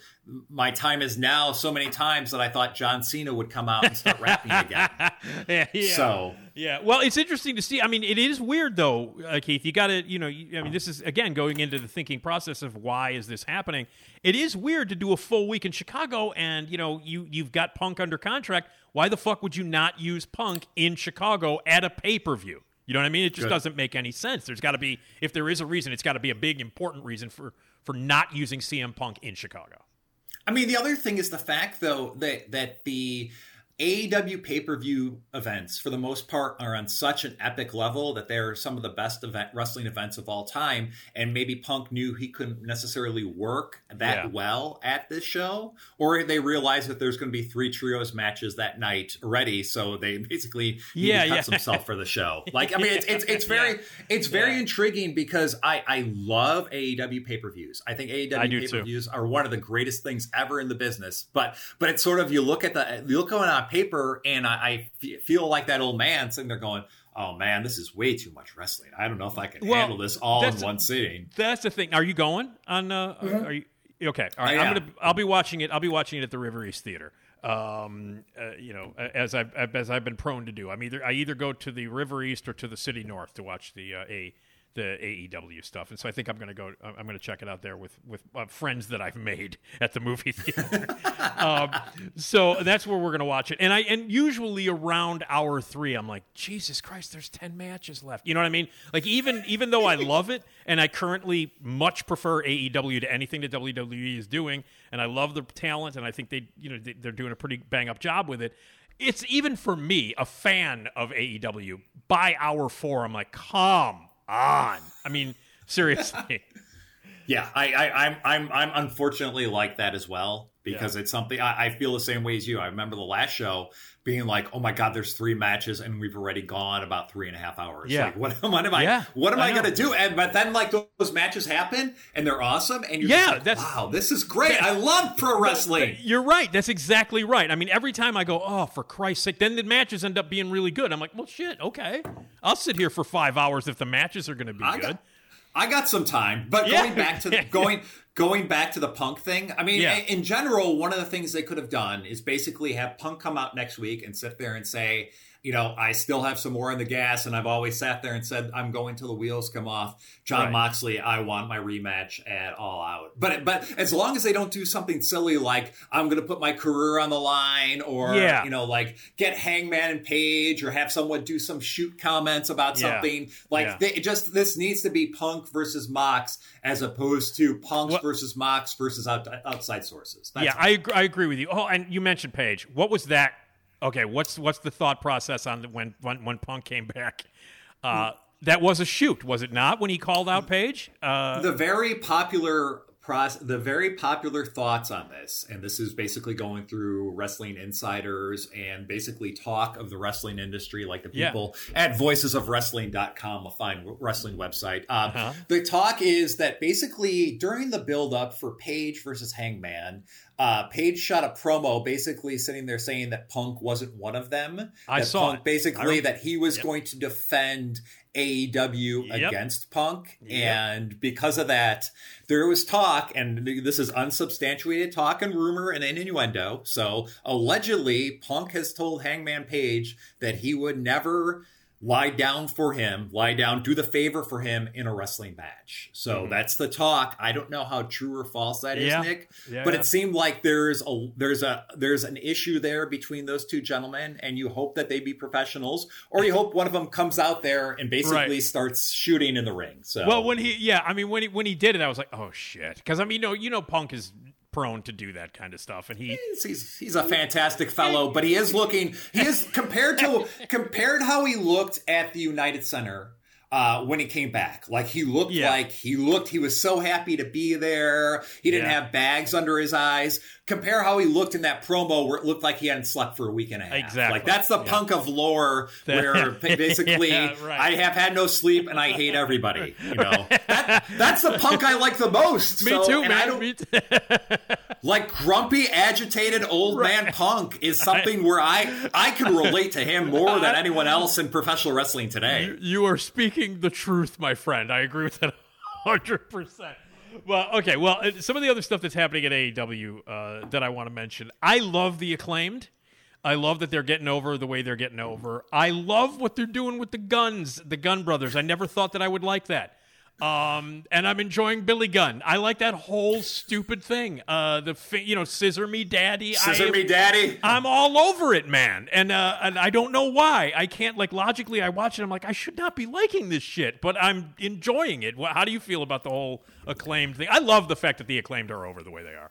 my time is now so many times that i thought john cena would come out and start rapping <laughs> again <laughs> yeah, yeah. So- yeah. Well, it's interesting to see. I mean, it is weird though, uh, Keith. You got to, you know, you, I mean, this is again going into the thinking process of why is this happening. It is weird to do a full week in Chicago, and you know, you you've got Punk under contract. Why the fuck would you not use Punk in Chicago at a pay per view? You know what I mean? It just Good. doesn't make any sense. There's got to be, if there is a reason, it's got to be a big important reason for for not using CM Punk in Chicago. I mean, the other thing is the fact, though, that that the AEW pay per view events, for the most part, are on such an epic level that they're some of the best event wrestling events of all time. And maybe Punk knew he couldn't necessarily work that Yeah. well at this show, or they realized that there's going to be three trios matches that night already, so they basically Yeah, cuts yeah. himself for the show. <laughs> Like, I mean, it's it's it's very it's very Yeah. intriguing because I I love AEW pay per views. I think AEW pay per views are one of the greatest things ever in the business. But but it's sort of you look at the you look going on paper, and I, I feel like that old man sitting there going, "Oh man, this is way too much wrestling. I don't know if I can Well, handle this all in that's- one sitting." That's the thing. Are you going on? Uh, Are you okay? All right. I I'm am. gonna. I'll be watching it. I'll be watching it at the River East Theater. Um, uh, you know, as I've as I've been prone to do. I'm either I either go to the River East or to the City North to watch the uh, a the AEW stuff, and so I think I'm going to go. I'm going to check it out there with with uh, friends that I've made <laughs> at the movie theater. <laughs> um, so that's where we're going to watch it. And I and usually around hour three, I'm like, Jesus Christ, there's ten matches left. You know what I mean? Like even even though I love it, and I currently much prefer AEW to anything that WWE is doing, and I love the talent, and I think they you know they, they're doing a pretty bang up job with it. It's even for me, a fan of AEW. By hour four, I'm like, come on. I mean, seriously. <laughs> Yeah, I, I, I'm, I'm, I'm unfortunately like that as well because it's something I, I feel the same way as you. I remember the last show being like, "Oh my god, there's three matches and we've already gone about three and a half hours." Yeah. like, what, what am I? Yeah, what am I I, going to do? And but then like those matches happen and they're awesome, and you're Yeah, like, that's- wow, this is great. I love pro wrestling. You're right. That's exactly right. I mean, every time I go, oh, for Christ's sake, then the matches end up being really good. I'm like, well, shit, okay. I'll sit here for five hours if the matches are going to be I good. got, I got some time, but Yeah. going back to <laughs> the, going going back to the Punk thing. I mean, Yeah. in general, one of the things they could have done is basically have Punk come out next week and sit there and say, you know, I still have some more in the gas, and I've always sat there and said, I'm going till the wheels come off. Jon Right. Moxley, I want my rematch at All Out. But but as long as they don't do something silly like I'm going to put my career on the line, or Yeah. you know, like get Hangman Adam Page, or have someone do some shoot comments about Yeah. something. Like Yeah. they, just this needs to be Punk versus Mox as opposed to Punks What- versus Mox versus out, outside sources. That's yeah, I agree, I agree with you. Oh, and you mentioned Page. What was that? Okay, what's what's the thought process on the, when when when Punk came back? Uh, that was a shoot, was it not? When he called out Page, uh, the very popular the very popular thoughts on this and this is basically going through wrestling insiders and basically talk of the wrestling industry like the Yeah. people at voicesofwrestling.com a fine wrestling website um, Uh-huh. the talk is that basically during the build up for page versus hangman uh, Page shot a promo basically sitting there saying that Punk wasn't one of them. I that saw Punk basically I- that he was Yep. going to defend AEW Yep. against Punk, Yep. and because of that, there was talk, and this is unsubstantiated talk and rumor and innuendo. So allegedly, Punk has told Hangman Page that he would never lie down for him, lie down, do the favor for him in a wrestling match. So that's the talk. I don't know how true or false that is, Mm-hmm. Yeah. Nick, Yeah, but yeah. it seemed like there's a there's a there's an issue there between those two gentlemen, and you hope that they be professionals, or you hope one of them comes out there and basically Right. starts shooting in the ring. So well, when he yeah, I mean when he when he did it, I was like, oh shit, because I mean, you know, you know, Punk is prone to do that kind of stuff, and he He's, he's, he's a fantastic fellow, but he is looking. He is compared to <laughs> compared how he looked at the United Center uh, when he came back. Like he looked Yeah. like he looked. He was so happy to be there. He didn't Yeah. have bags under his eyes. Compare how he looked in that promo where it looked like he hadn't slept for a week and a half. Exactly. Like that's the Yeah. punk of lore where <laughs> basically right. I have had no sleep and I hate everybody. You know <laughs> that, that's the punk I like the most. <laughs> me So- too, man. Me too. like grumpy agitated old man punk is something where i i can relate to him more than anyone else in professional wrestling today you are speaking the truth, my friend. I agree with that <laughs> hundred percent. Well, okay. Well, uh, some of the other stuff that's happening at AEW uh, that I want to mention. I love the acclaimed. I love that they're getting over the way they're getting over. I love what they're doing with the Gunns, the Gunn Brothers. I never thought that I would like that. Um, and I'm enjoying Billy Gunn. I like that whole stupid thing. Uh, the fi- you know, scissor me, daddy. Scissor am- me daddy I'm all over it, man, and uh, and I don't know why. I can't like logically. I watch it. I'm like, I should not be liking this shit, but I'm enjoying it. How do you feel about the whole acclaimed thing? I love the fact that the acclaimed are over the way they are.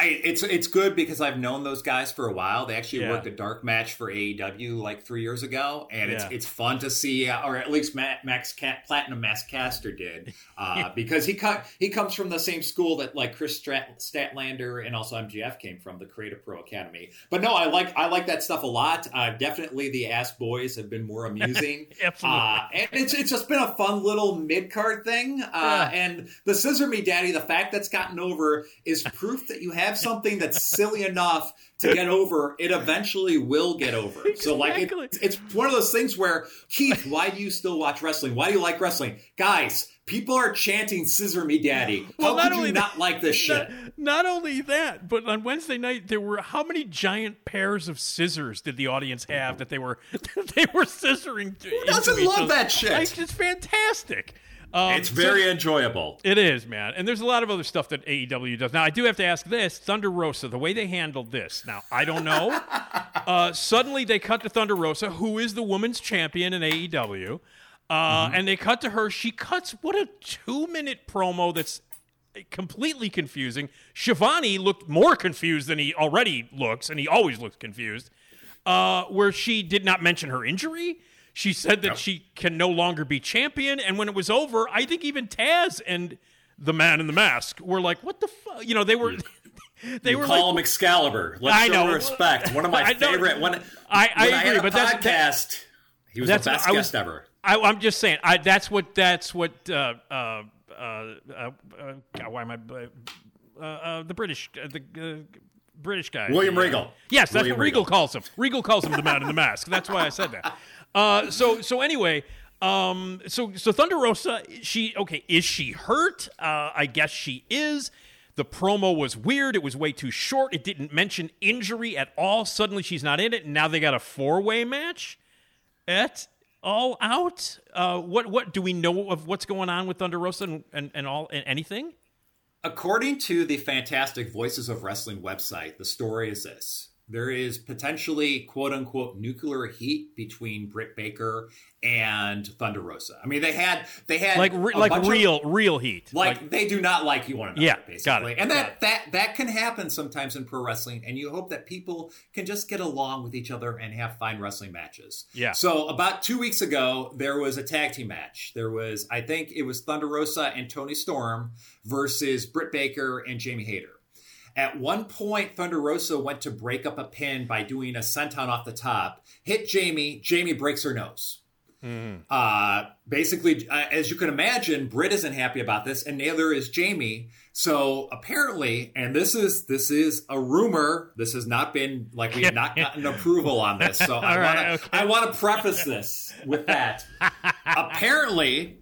I, it's it's good because I've known those guys for a while. They actually Yeah. worked a dark match for AEW like three years ago, and it's Yeah. it's fun to see, uh, or at least Matt, Max Cat, Platinum Max Caster did, uh, <laughs> because he cut he comes from the same school that like Chris Strat, Statlander and also MJF came from, the Create A Pro Academy. But no, I like I like that stuff a lot. Uh, definitely, the Ass Boys have been more amusing. <laughs> Uh, and it's it's just been a fun little mid card thing. Uh, Yeah. And the Scissor Me Daddy, the fact that's gotten over is proof that you have something that's silly enough to get over. It eventually will get over. So like it, it's one of those things where Keith, why do you still watch wrestling? Why do you like wrestling, guys? People are chanting "Scissor Me Daddy." Well, How not could only you that- not like this shit? Not, not only that, but on Wednesday night there were how many giant pairs of scissors did the audience have that they were <laughs> they were scissoring? Who doesn't love that shit? Like, it's fantastic. Um, It's so- very enjoyable. It is, man. And there's a lot of other stuff that AEW does. Now, I do have to ask this Thunder Rosa, the way they handled this. Now, I don't know. <laughs> uh, suddenly, they cut to Thunder Rosa, who is the women's champion in AEW. Uh, And they cut to her. She cuts what a two minute promo that's completely confusing. Schiavone looked more confused than he already looks, and he always looks confused. Uh, where she did not mention her injury. She said that she can no longer be champion. And when it was over, I think even Taz and the man in the mask were like, "What the fuck?" You know, they were. <laughs> They You were call like, him Excalibur. Let's I show know. respect. One of my <laughs> I know. favorite. When, I- I when agree, a but that's- podcast. he was that's the best I was- guest ever. I, I'm just saying. I, that's what. That's what. Uh, uh, uh, uh, uh, God, why am I? Uh, uh, the British. Uh, the uh, British guy. William Regal. Yes, that's William what Regal, Regal. calls him. Regal calls him the man in the mask. That's why I said that. Uh, so so anyway. Um, so so Thunder Rosa, she okay? Is she hurt? Uh, I guess she is. The promo was weird. It was way too short. It didn't mention injury at all. Suddenly she's not in it. And now they got a four way match. at All Out. Uh, what what do we know of what's going on with Thunder Rosa and and, and all and anything? According to the fantastic Voices of Wrestling website, the story is this. There is potentially quote unquote nuclear heat between Britt Baker and Thunder Rosa. I mean, they had they had Like re- like bunch of- real real heat. like, they do not like you one another. Yeah, got basically, it, and got that it. that that can happen sometimes in pro wrestling, and you hope that people can just get along with each other and have fine wrestling matches. Yeah. So about two weeks ago, there was a tag team match. There was, I think, it was Thunder Rosa and Toni Storm versus Britt Baker and Jamie Hayter. At one point, Thunder Rosa went to break up a pin by doing a senton off the top, hit Jamie. Jamie breaks her nose. Uh, basically, uh, as you can imagine, Britt isn't happy about this, and neither is Jamie. So apparently, and this is this is a rumor. This has not been like we have not <laughs> gotten approval on this. So I want right, to okay. I want to preface this with that. <laughs> apparently,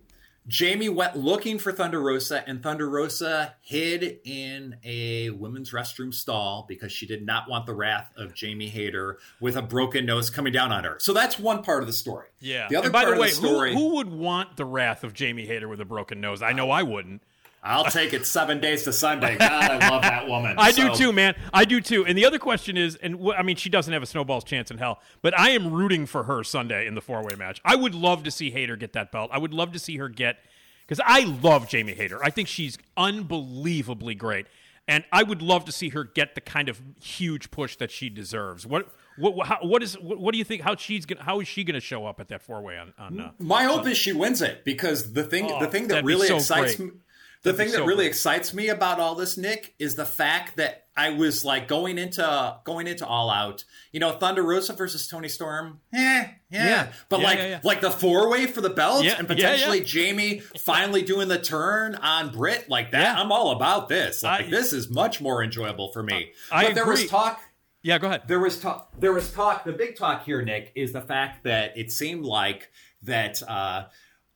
Jamie went looking for Thunder Rosa, and Thunder Rosa hid in a women's restroom stall because she did not want the wrath of Jamie Hayter with a broken nose coming down on her. So that's one part of the story. Yeah. The other and by part the way, of the story. who, who would want the wrath of Jamie Hayter with a broken nose? I know I wouldn't. I'll take it seven days to Sunday. God, I love that woman. I do too, man. I do too. And the other question is, and wh- I mean, she doesn't have a snowball's chance in hell, but I am rooting for her Sunday in the four way match. I would love to see Hayter get that belt. I would love to see her get, because I love Jamie Hayter. I think she's unbelievably great. And I would love to see her get the kind of huge push that she deserves. What what how, what is what, what do you think? How she's gonna, how is she going to show up at that four way on on? Uh, My hope is she wins it because the thing Oh, the thing that really so excites great. me the That'd be thing that so really great. excites me about all this, Nick, is the fact that I was like going into going into All Out. You know, Thunder Rosa versus Toni Storm. Eh, yeah. Yeah. But Yeah, like yeah, like the four way for the belt and potentially. Jamie finally doing the turn on Britt like that. I'm all about this. Like I- this is much more enjoyable for me. I but there was talk yeah, go ahead. there was talk. There was talk. The big talk here, Nick, is the fact that it seemed like that uh,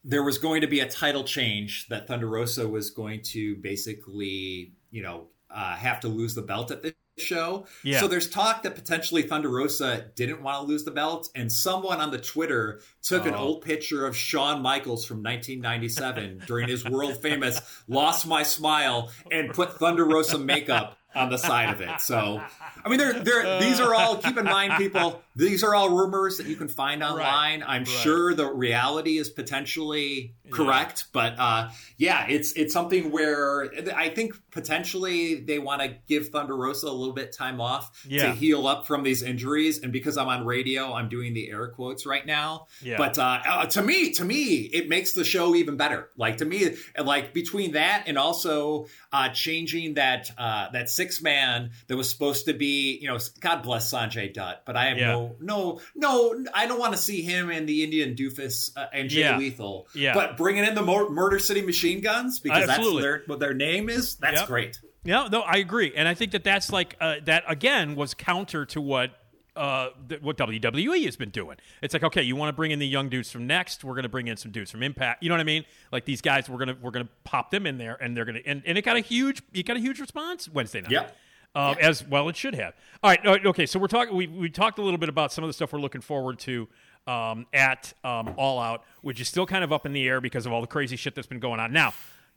there was going to be a title change. That Thunder Rosa was going to basically, you know, uh, have to lose the belt at this show. Yeah. So there's talk that potentially Thunder Rosa didn't want to lose the belt, and someone on the Twitter took an Oh. old picture of Shawn Michaels from 1997 <laughs> during his world famous "Lost My Smile" and put Thunder Rosa makeup on the side of it. So, I mean, they're, they're, these are all, keep in mind, people, these are all rumors that you can find online. I'm sure the reality is potentially correct, but uh, yeah, it's it's something where I think potentially they want to give Thunder Rosa a little bit time off Yeah. to heal up from these injuries. And because I'm on radio, I'm doing the air quotes right now. Yeah. But uh, uh, to me, to me, it makes the show even better. Like to me, like between that and also uh, changing that uh, that six man that was supposed to be, you know, God bless Sanjay Dutt, but I have Yeah. no, no, no, I don't want to see him and the Indian doofus uh, and Jay Yeah. Lethal. Yeah. But bringing in the Mo- Murder City Machine Guns because Absolutely. that's their what their name is. That's Yep. great. Yeah, no, I agree, and I think that that's like uh, that again was counter to what uh, th- what WWE has been doing. It's like, okay, you want to bring in the young dudes from Next, we're going to bring in some dudes from Impact. You know what I mean? Like these guys, we're gonna we're gonna pop them in there, and they're gonna and, and it got a huge it got a huge response Wednesday night. Yep. Uh, As well, it should have. All right. uh, Okay. So we're talking. We we talked a little bit about some of the stuff we're looking forward to um, at um, All Out, which is still kind of up in the air because of all the crazy shit that's been going on. Now,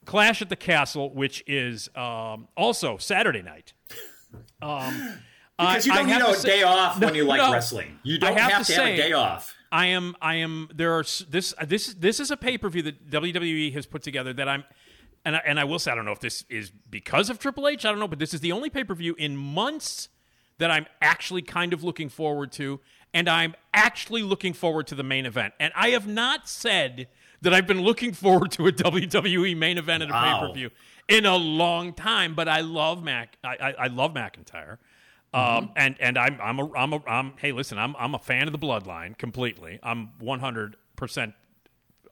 Clash at the Castle, which is um, also Saturday night. Um, <laughs> Because you don't need have a say- day off when you like no. wrestling. You don't have have, to to, have say- a day off. I am I am there are this this this is a pay per view that WWE has put together that I'm and I, and I will say I don't know if this is because of Triple H I don't know but this is the only pay per view in months that I'm actually kind of looking forward to and I'm actually looking forward to the main event and I have not said that I've been looking forward to a WWE main event at a Wow. pay per view in a long time but I love Mac I I, I love McIntyre. Um, and and I'm I'm a I'm a I'm hey listen I'm I'm a fan of the bloodline completely. I'm 100 percent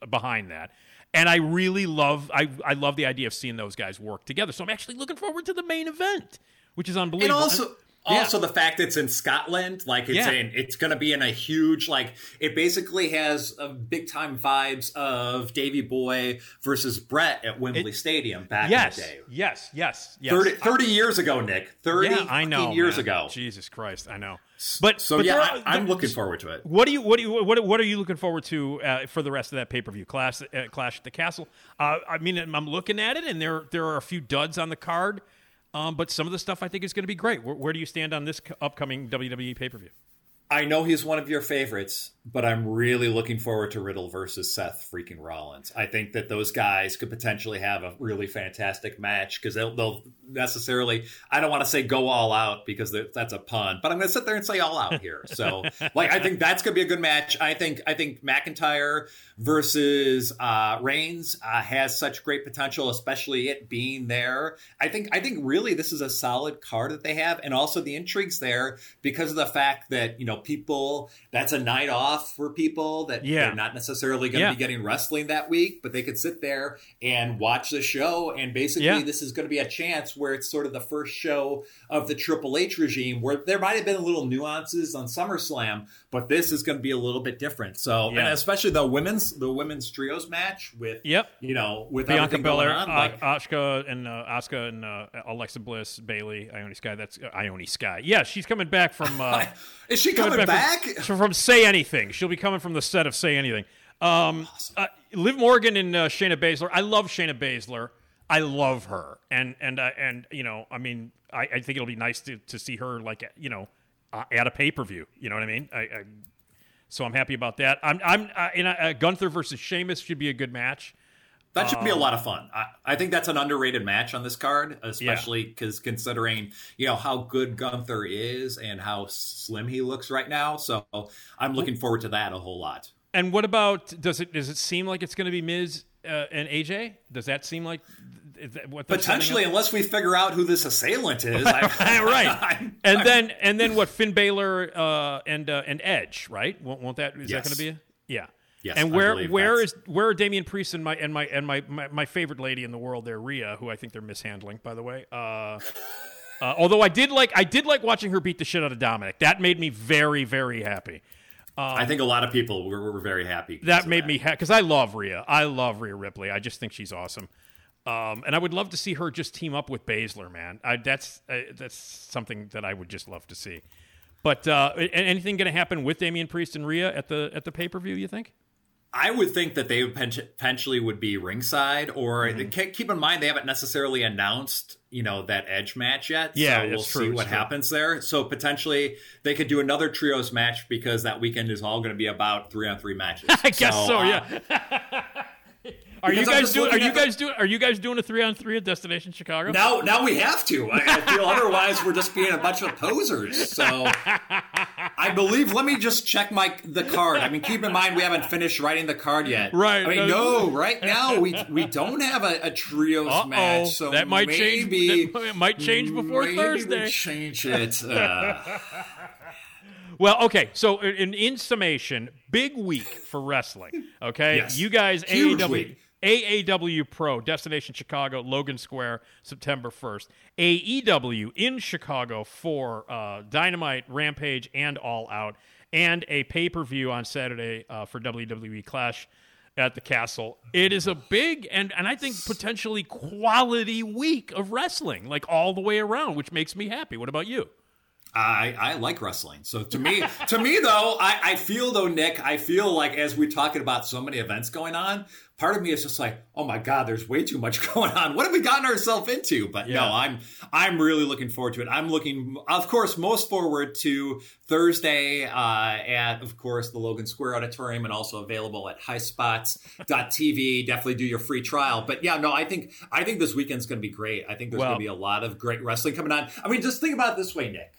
behind that, and I really love I I love the idea of seeing those guys work together. So I'm actually looking forward to the main event, which is unbelievable. And also, Yeah. also the fact it's in Scotland, like it's Yeah. in, it's going to be in a huge, like it basically has a big time vibes of Davey Boy versus Bret at Wembley It- Stadium back yes, in the day. yes, yes, yes. 30, 30 years ago, Nick. 30 yeah, I know. years man. ago. Jesus Christ, I know. But so but yeah, I, there- looking forward to it. What do you what do you what, what are you looking forward to uh, for the rest of that pay per view clash uh, clash at the castle? Uh, I mean, I'm looking at it, and there there are a few duds on the card, um, but some of the stuff I think is going to be great. Where, where do you stand on this upcoming WWE pay per view? I know he's one of your favorites, but I'm really looking forward to Riddle versus Seth freaking Rollins. I think that those guys could potentially have a really fantastic match because they'll, they'll necessarily, I don't want to say go all out because that's a pun, but I'm going to sit there and say all out here. So, <laughs> like, I think that's going to be a good match. I think, I think McIntyre versus uh, Reigns uh, has such great potential, especially it being there. I think, I think really this is a solid card that they have, and also the intrigues there because of the fact that you know people that's a night off for people that Yeah. they're not necessarily going to Yeah. be getting wrestling that week, but they could sit there and watch the show. And basically, Yeah. this is going to be a chance where it's sort of the first show of the Triple H regime, where there might have been a little nuances on SummerSlam, but this is going to be a little bit different. So, and especially the women's the women's trios match with Yep. you know with Bianca Belair, on, uh, like Asuka, and uh, Asuka and uh, Alexa Bliss, Bayley, Iyo Sky. That's uh, Ione Sky. Yeah, she's coming back from. <laughs> Uh, is she coming back? From, from Say Anything. She'll be coming from the set of Say Anything. Um, uh, Liv Morgan and uh, Shayna Baszler. I love Shayna Baszler. I love her, and and uh, and you know, I mean, I, I think it'll be nice to, to see her like you know uh, at a pay per view. You know what I mean? I, I, so I'm happy about that. I'm I'm uh, in a, uh, Gunther versus Sheamus should be a good match. That should be a Um, lot of fun. I, I think that's an underrated match on this card, especially because considering you know how good Gunther is and how slim he looks right now. So I'm looking forward to that a whole lot. And what about does it does it seem like it's going to be Miz uh, and AJ? Does that seem like that what Potentially, unless we figure out who this assailant is. I, <laughs> right. <laughs> and then and then what? Finn Balor uh, and uh, and Edge, right? Won't, won't that is Yes. that going to be? A, yeah. Yes, and where where that's- is where are Damian Priest and my and my and my, my my favorite lady in the world there, Rhea, who I think they're mishandling, by the way. Uh, uh, although I did like I did like watching her beat the shit out of Dominic. That made me very very happy. I think a lot of people were, were very happy. That made me happy because I love Rhea. I love Rhea Ripley. I just think she's awesome. Um, and I would love to see her just team up with Baszler, man. I, that's uh, that's something that I would just love to see. But uh, anything going to happen with Damian Priest and Rhea at the at the pay per view? You think? I would think that they would potentially would be ringside, or Mm-hmm. keep in mind they haven't necessarily announced you know that edge match yet. Yeah, so we'll true, see what true. happens there. So potentially they could do another trios match because that weekend is all going to be about three on three matches. <laughs> I guess so. uh, yeah. <laughs> are you because guys doing? Are you the- guys doing? Are you guys doing a three on three at Destination Chicago? Now, now we have to. I, I feel <laughs> otherwise we're just being a bunch of posers. So, I believe. Let me just check my the card. I mean, keep in mind we haven't finished writing the card yet. Right. I mean, no. Right now we we don't have a, a trios Uh-oh. match. So that might maybe, change. It might change before Thursday. Change it. <laughs> Uh, Well, okay. So, in, in summation, big week for wrestling. Okay, Yes. you guys, Huge AAW, week. AAW Pro, Destination Chicago, Logan Square, September first. AEW in Chicago for uh, Dynamite, Rampage, and All Out, and a pay per view on Saturday uh, for WWE Clash at the Castle. It is a big and and I think potentially quality week of wrestling, like all the way around, which makes me happy. What about you? I, I like wrestling. So to me, <laughs> to me though, I, I feel though, Nick, I feel like as we're talking about so many events going on, part of me is just like, oh my God, there's way too much <laughs> going on. What have we gotten ourselves into? But Yeah. no, I'm I'm really looking forward to it. I'm looking, of course, most forward to Thursday uh, at, of course, the Logan Square Auditorium and also available at highspots.tv. Definitely do your free trial. But yeah, no, I think I think this weekend's going to be great. I think there's Well- going to be a lot of great wrestling coming on. I mean, just think about it this way, Nick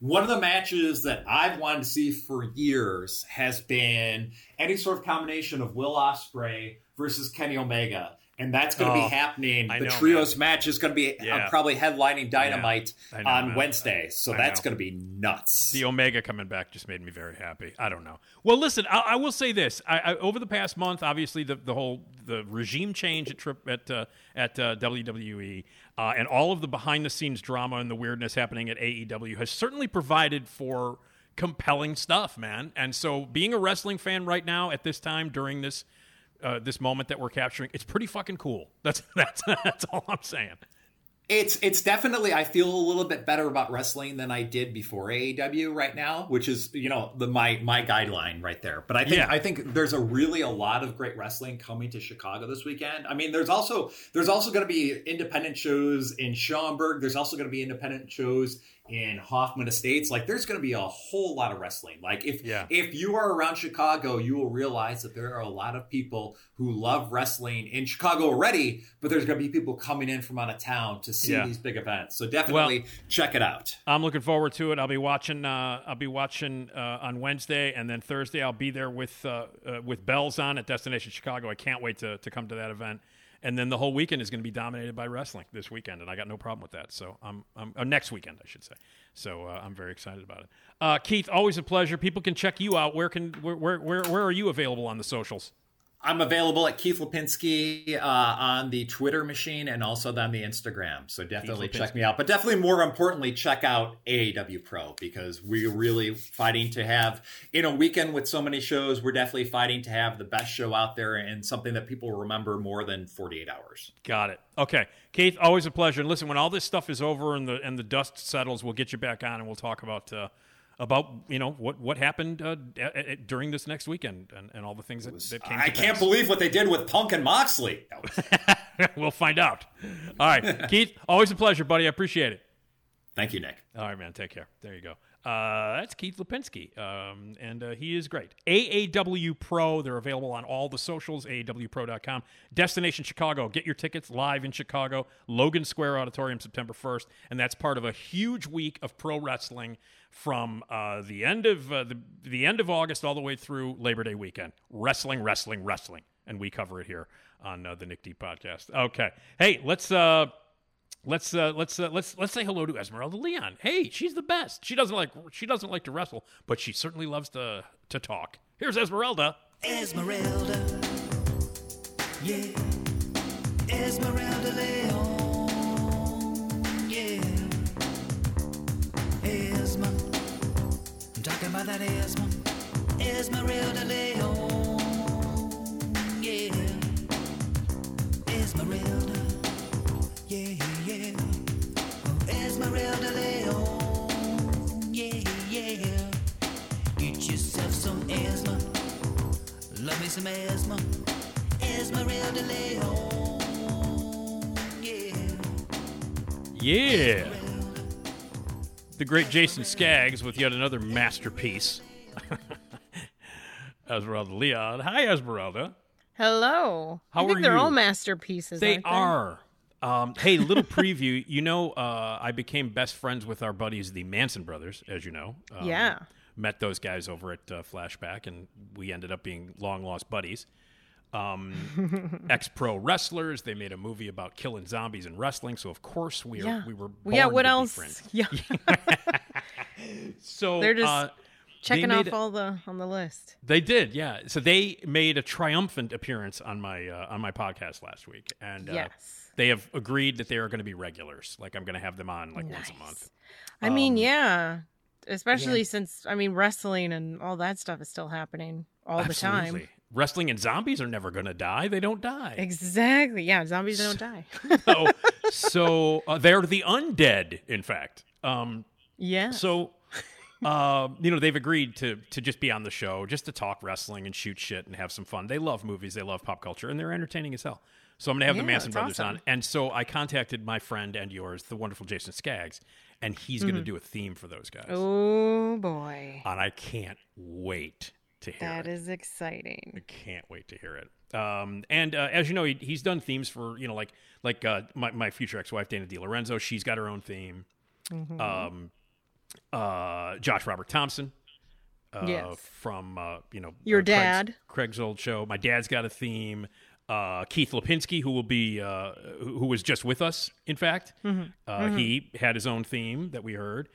one of the matches that I've wanted to see for years has been any sort of combination of Will Ospreay versus Kenny Omega. And that's going to Oh, be happening. The know, trios match is going to be uh, probably headlining Dynamite Yeah, know, on man. Wednesday. So I that's know. going to be nuts. The Omega coming back just made me very happy. I don't know. Well, listen, I, I will say this: I, I, over the past month, obviously the, the whole the regime change at trip at uh, at uh, WWE uh, and all of the behind the scenes drama and the weirdness happening at AEW has certainly provided for compelling stuff, man. And so, being a wrestling fan right now at this time during this uh, this moment that we're capturing, it's pretty fucking cool. <laughs> That's that's that's all I'm saying. It's it's definitely I feel a little bit better about wrestling than I did before AEW right now, which is you know the my my guideline right there. But I think Yeah. I think there's a really a lot of great wrestling coming to Chicago this weekend. I mean, there's also there's also going to be independent shows in Schaumburg. There's also going to be independent shows in Hoffman Estates. Like there's going to be a whole lot of wrestling. Like if Yeah. if you are around Chicago, you will realize that there are a lot of people who love wrestling in Chicago already, but there's going to be people coming in from out of town to see Yeah. these big events. So definitely check it out. I'm looking forward to it. I'll be watching. Uh, I'll be watching uh, on Wednesday, and then Thursday I'll be there with uh, uh, with bells on at Destination Chicago. I can't wait to to come to that event. And then the whole weekend is going to be dominated by wrestling this weekend, and I got no problem with that. So I'm, I'm uh, next weekend, I should say. So uh, I'm very excited about it. Uh, Keith, always a pleasure. People can check you out. Where can where where where, where are you available on the socials? I'm available at Keith Lipinski uh, on the Twitter machine and also on the Instagram. So definitely check me out. But definitely more importantly, check out AAW Pro because we're really fighting to have, in a weekend with so many shows, we're definitely fighting to have the best show out there and something that people remember more than 48 hours. Got it. Okay, Keith, always a pleasure. And listen, when all this stuff is over and the and the dust settles, we'll get you back on and we'll talk about uh, about you know what what happened uh, a- a- during this next weekend and, and all the things that, that came. I can't pass. believe what they did with Punk and Moxley. <laughs> we'll find out. All right, <laughs> Keith, always a pleasure, buddy. I appreciate it. Thank you, Nick. All right, man. Take care. There you go. Uh, that's Keith Lipinski, um, and uh, he is great. AAW Pro. They're available on all the socials. AAWPro.com. Destination Chicago. Get your tickets live in Chicago, Logan Square Auditorium, September first, and that's part of a huge week of pro wrestling from uh, the end of uh, the the end of August all the way through Labor Day weekend. Wrestling, wrestling, wrestling, and we cover it here on uh, the Nick D podcast. Okay, hey, let's. Uh, Let's uh, let's uh, let's let's say hello to Esmeralda Leon. Hey, she's the best. She doesn't like she doesn't like to wrestle, but she certainly loves to to talk. Here's Esmeralda. Esmeralda, yeah. Esmeralda Yeah, the great Jason Skaggs with yet another masterpiece. Esmeralda Leon. Hi, Esmeralda. Hello. How I think are they're you? all masterpieces. They are. Um, hey, little preview. <laughs> You know, uh, I became best friends with our buddies, the Manson brothers, as you know. Um, Yeah. Met those guys over at uh, Flashback, and we ended up being long lost buddies. Um, <laughs> Ex pro wrestlers. They made a movie about killing zombies and wrestling. So of course we are, Yeah. we were. Yeah. What else? friends. Yeah. <laughs> So They're just uh, Checking off a- all the on the list. They did, yeah. So they made a triumphant appearance on my uh, on my podcast last week, and uh, Yes. they have agreed that they are going to be regulars. Like I'm going to have them on like once a month. I mean, Um, yeah. Especially since I mean wrestling and all that stuff is still happening all the time. Wrestling and zombies are never going to die. They don't die. Exactly. Yeah, zombies don't die. so <laughs> so uh, they're the undead, in fact. Um, yeah. So, uh, you know, they've agreed to to just be on the show, just to talk wrestling and shoot shit and have some fun. They love movies, they love pop culture, and they're entertaining as hell. So I'm gonna have the Yeah, Manson brothers awesome. on, and so I contacted my friend and yours, the wonderful Jason Skaggs, and he's gonna Mhm. do a theme for those guys, Oh boy. and I can't wait to hear That it. is exciting. I can't wait to hear it. Um, and uh, as you know, he, he's done themes for you know like like uh, my my future ex wife Dana DiLorenzo. She's got her own theme. Mhm. Um, uh, Josh Robert Thompson. Uh, Yes. From uh, you know Your uh, Craig's- dad. Craig's, old show. My dad's got a theme. Uh, Keith Lipinski, who will be uh, who was just with us, in fact, Mhm. Uh, Mhm. he had his own theme that we heard.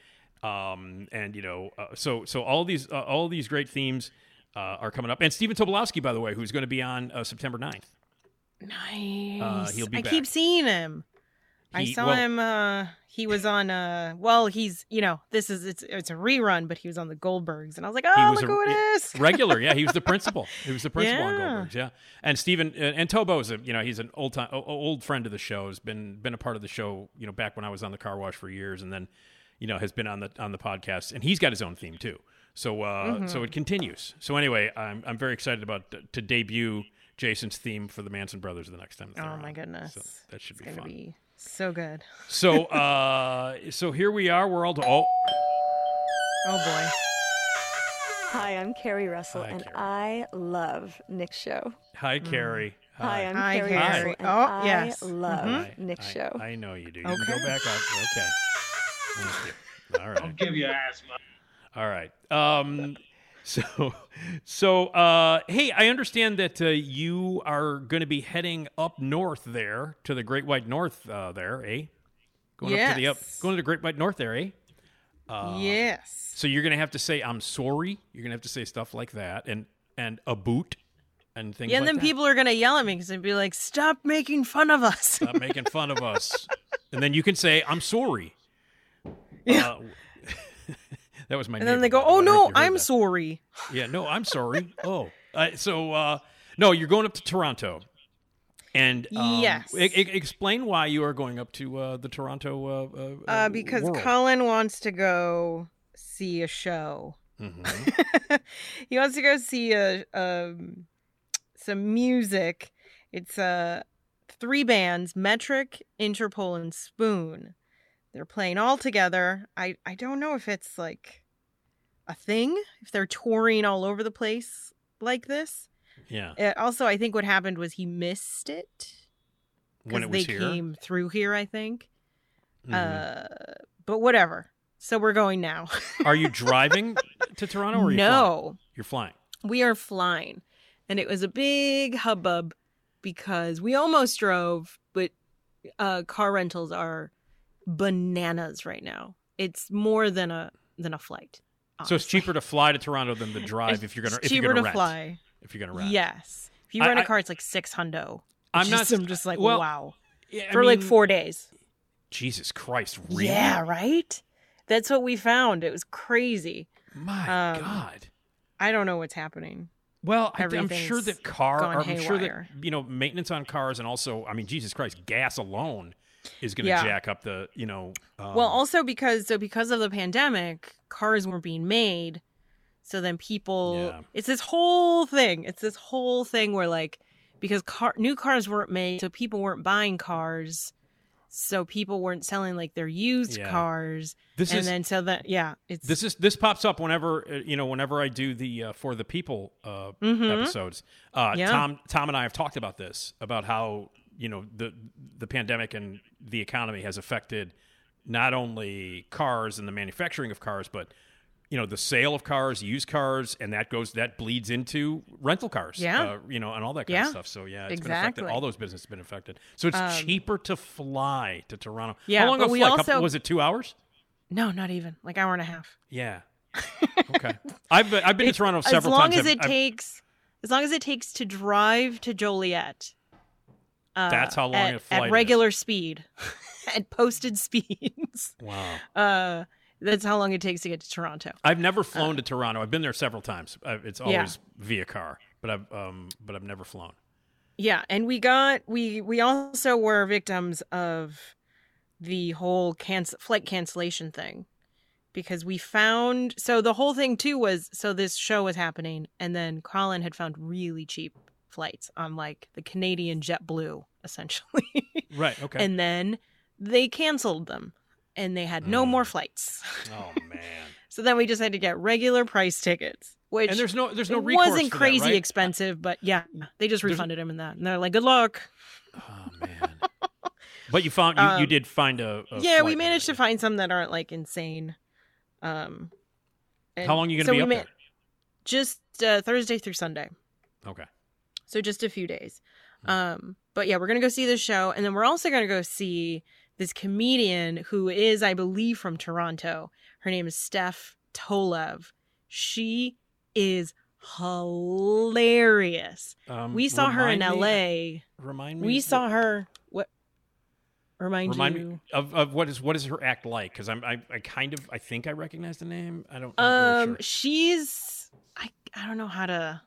Um, and you know, uh, so so all these uh, all these great themes uh, are coming up. And Stephen Tobolowsky, by the way, who's going to be on uh, September 9th. Nice. Uh, he'll be I back. keep seeing him. I saw well- him. uh He was on. uh Well, he's you know this is it's it's a rerun, but he was on the Goldbergs, and I was like, oh, was look a- who it is. regular. Yeah, he was the <laughs> principal. He was the principal on Yeah. Goldberg's. Yeah, and Steven uh, and Tobo's a you know he's an old time old friend of the show. Has been been a part of the show. You know, back when I was on the car wash for years, and then you know has been on the on the podcast, and he's got his own theme too. So uh, Mm-hmm. so it continues. So anyway, I'm I'm very excited about t- to debut Jason's theme for the Manson Brothers the next time. Oh my on. goodness, So that should it's be fun. be so good. So uh, so here we are. We're all oh Oh boy. Hi, I'm Carrie Russell, Hi, and Carrie. I love Nick's show. hi Carrie. Hi, I'm Hi, Carrie Carrie. Russell, and Oh, I yes. love I- Nick's I- show. I know you do. You can Okay. go back up. Okay. Thank you. All right. I'll give you asthma. All right. Um, so, <laughs> so, uh, hey, I understand that uh, you are going to be heading up north there to the Great White North uh, there, eh? Going up to the up, going to the Great White North there, eh? Uh, yes. So you're going to have to say I'm sorry. You're going to have to say stuff like that, and and a boot, and things. Yeah, and like then that. people are gonna yell at me because they'd be like, "Stop making fun of us." Stop making fun of us. <laughs> And then you can say, I'm sorry. Yeah. That was my and then they go, by the way. "Oh I no, if you heard I'm that. sorry." Yeah, no, I'm sorry. <laughs> oh. Uh, so, uh, no, you're going up to Toronto. And um, Yes. e- e- explain why you are going up to uh, the Toronto. Uh, uh, Uh, because world. Colin wants to go see a show. Mhm. <laughs> he wants to go see a um, some music. It's uh three bands: Metric, Interpol, and Spoon. They're playing all together. I I don't know if it's like a thing if they're touring all over the place like this. Yeah. Uh, also, I think what happened was he missed it When it they here. came through here. I think. Mhm. Uh, but whatever. So we're going now. <laughs> are you driving to Toronto or are you no, flying? You're flying. we are flying, and it was a big hubbub because we almost drove, but uh, car rentals are bananas right now. It's more than a than a flight. So it's cheaper to fly to Toronto than to <laughs> drive if you're gonna It's if you're cheaper gonna to rent. fly. If you're gonna rent. Yes, if you I- rent a car, it's like six hundo. I'm It's not- just- I'm just like well, wow Yeah, for like four days. Jesus Christ, really? Yeah, right. That's what we found. It was crazy. My Um, God. I don't know what's happening. Well, I, I'm sure that car, I'm sure that you know maintenance on cars, and also, I mean, Jesus Christ, gas alone is going to Yeah. jack up the, you know. Um, well, also because so because of the pandemic, cars weren't being made. So then people, Yeah. it's this whole thing. It's this whole thing where like because car new cars weren't made, so people weren't buying cars. So people weren't selling like their used Yeah. cars, this and is then so that yeah, it's this is this pops up whenever uh, you know whenever I do the uh, for the people uh, Mhm. episodes. Uh, Yeah. Tom Tom and I have talked about this about how you know the the pandemic and the economy has affected not only cars and the manufacturing of cars, but you know the sale of cars, used cars, and that goes that bleeds into rental cars. Yeah. uh, you know, and all that kind Yeah. of stuff. So yeah, it's been affected. Exactly. All those businesses have been affected. So it's Um, cheaper to fly to Toronto. Yeah, how long a we flight? Couple- was it two hours? no, not even like hour and a half. Yeah. <laughs> Okay. I've been, I've been to Toronto several as long times. as I've- it I've- takes as long as it takes to drive to Joliet. Uh, That's how long at, a flight at is. regular speed, <laughs> at posted <laughs> speeds. wow. Uh, that's how long it takes to get to Toronto. I've never flown to Toronto. I've been there several times. it's Uh, Yeah. always via car, but I've um, but I've never flown. Yeah, and we got we we also were victims of the whole canc- flight cancellation thing because we found so the whole thing too was so this show was happening and then Colin had found really cheap flights on like the Canadian JetBlue essentially. <laughs> Right. Okay. and then they canceled them and they had no Mm. more flights. oh <laughs> man. So then we just had to get regular price tickets, which And there's no there's no recourse wasn't for that, crazy right? expensive, but yeah, they just There's- refunded him in that, and they're like, "Good luck." Oh man. But you found you, you Um, did find a, a yeah, we flight managed to find some that aren't like insane. Um, and How long are you going to so be we up ma- there? Just uh, Thursday through Sunday, Okay. So just a few days. Hmm. Um, but yeah, we're gonna go see the show, and then we're also gonna go see this comedian who is, I believe, from Toronto. Her name is Steph Tolev. She is hilarious. Um, we saw her in remind me- L.A. Remind me. We saw her. What? Remind, Remind you. me of, of what is what is her act like? Because I'm I, I kind of I think I recognize the name. I don't. I'm Um, really sure. she's I I don't know how to.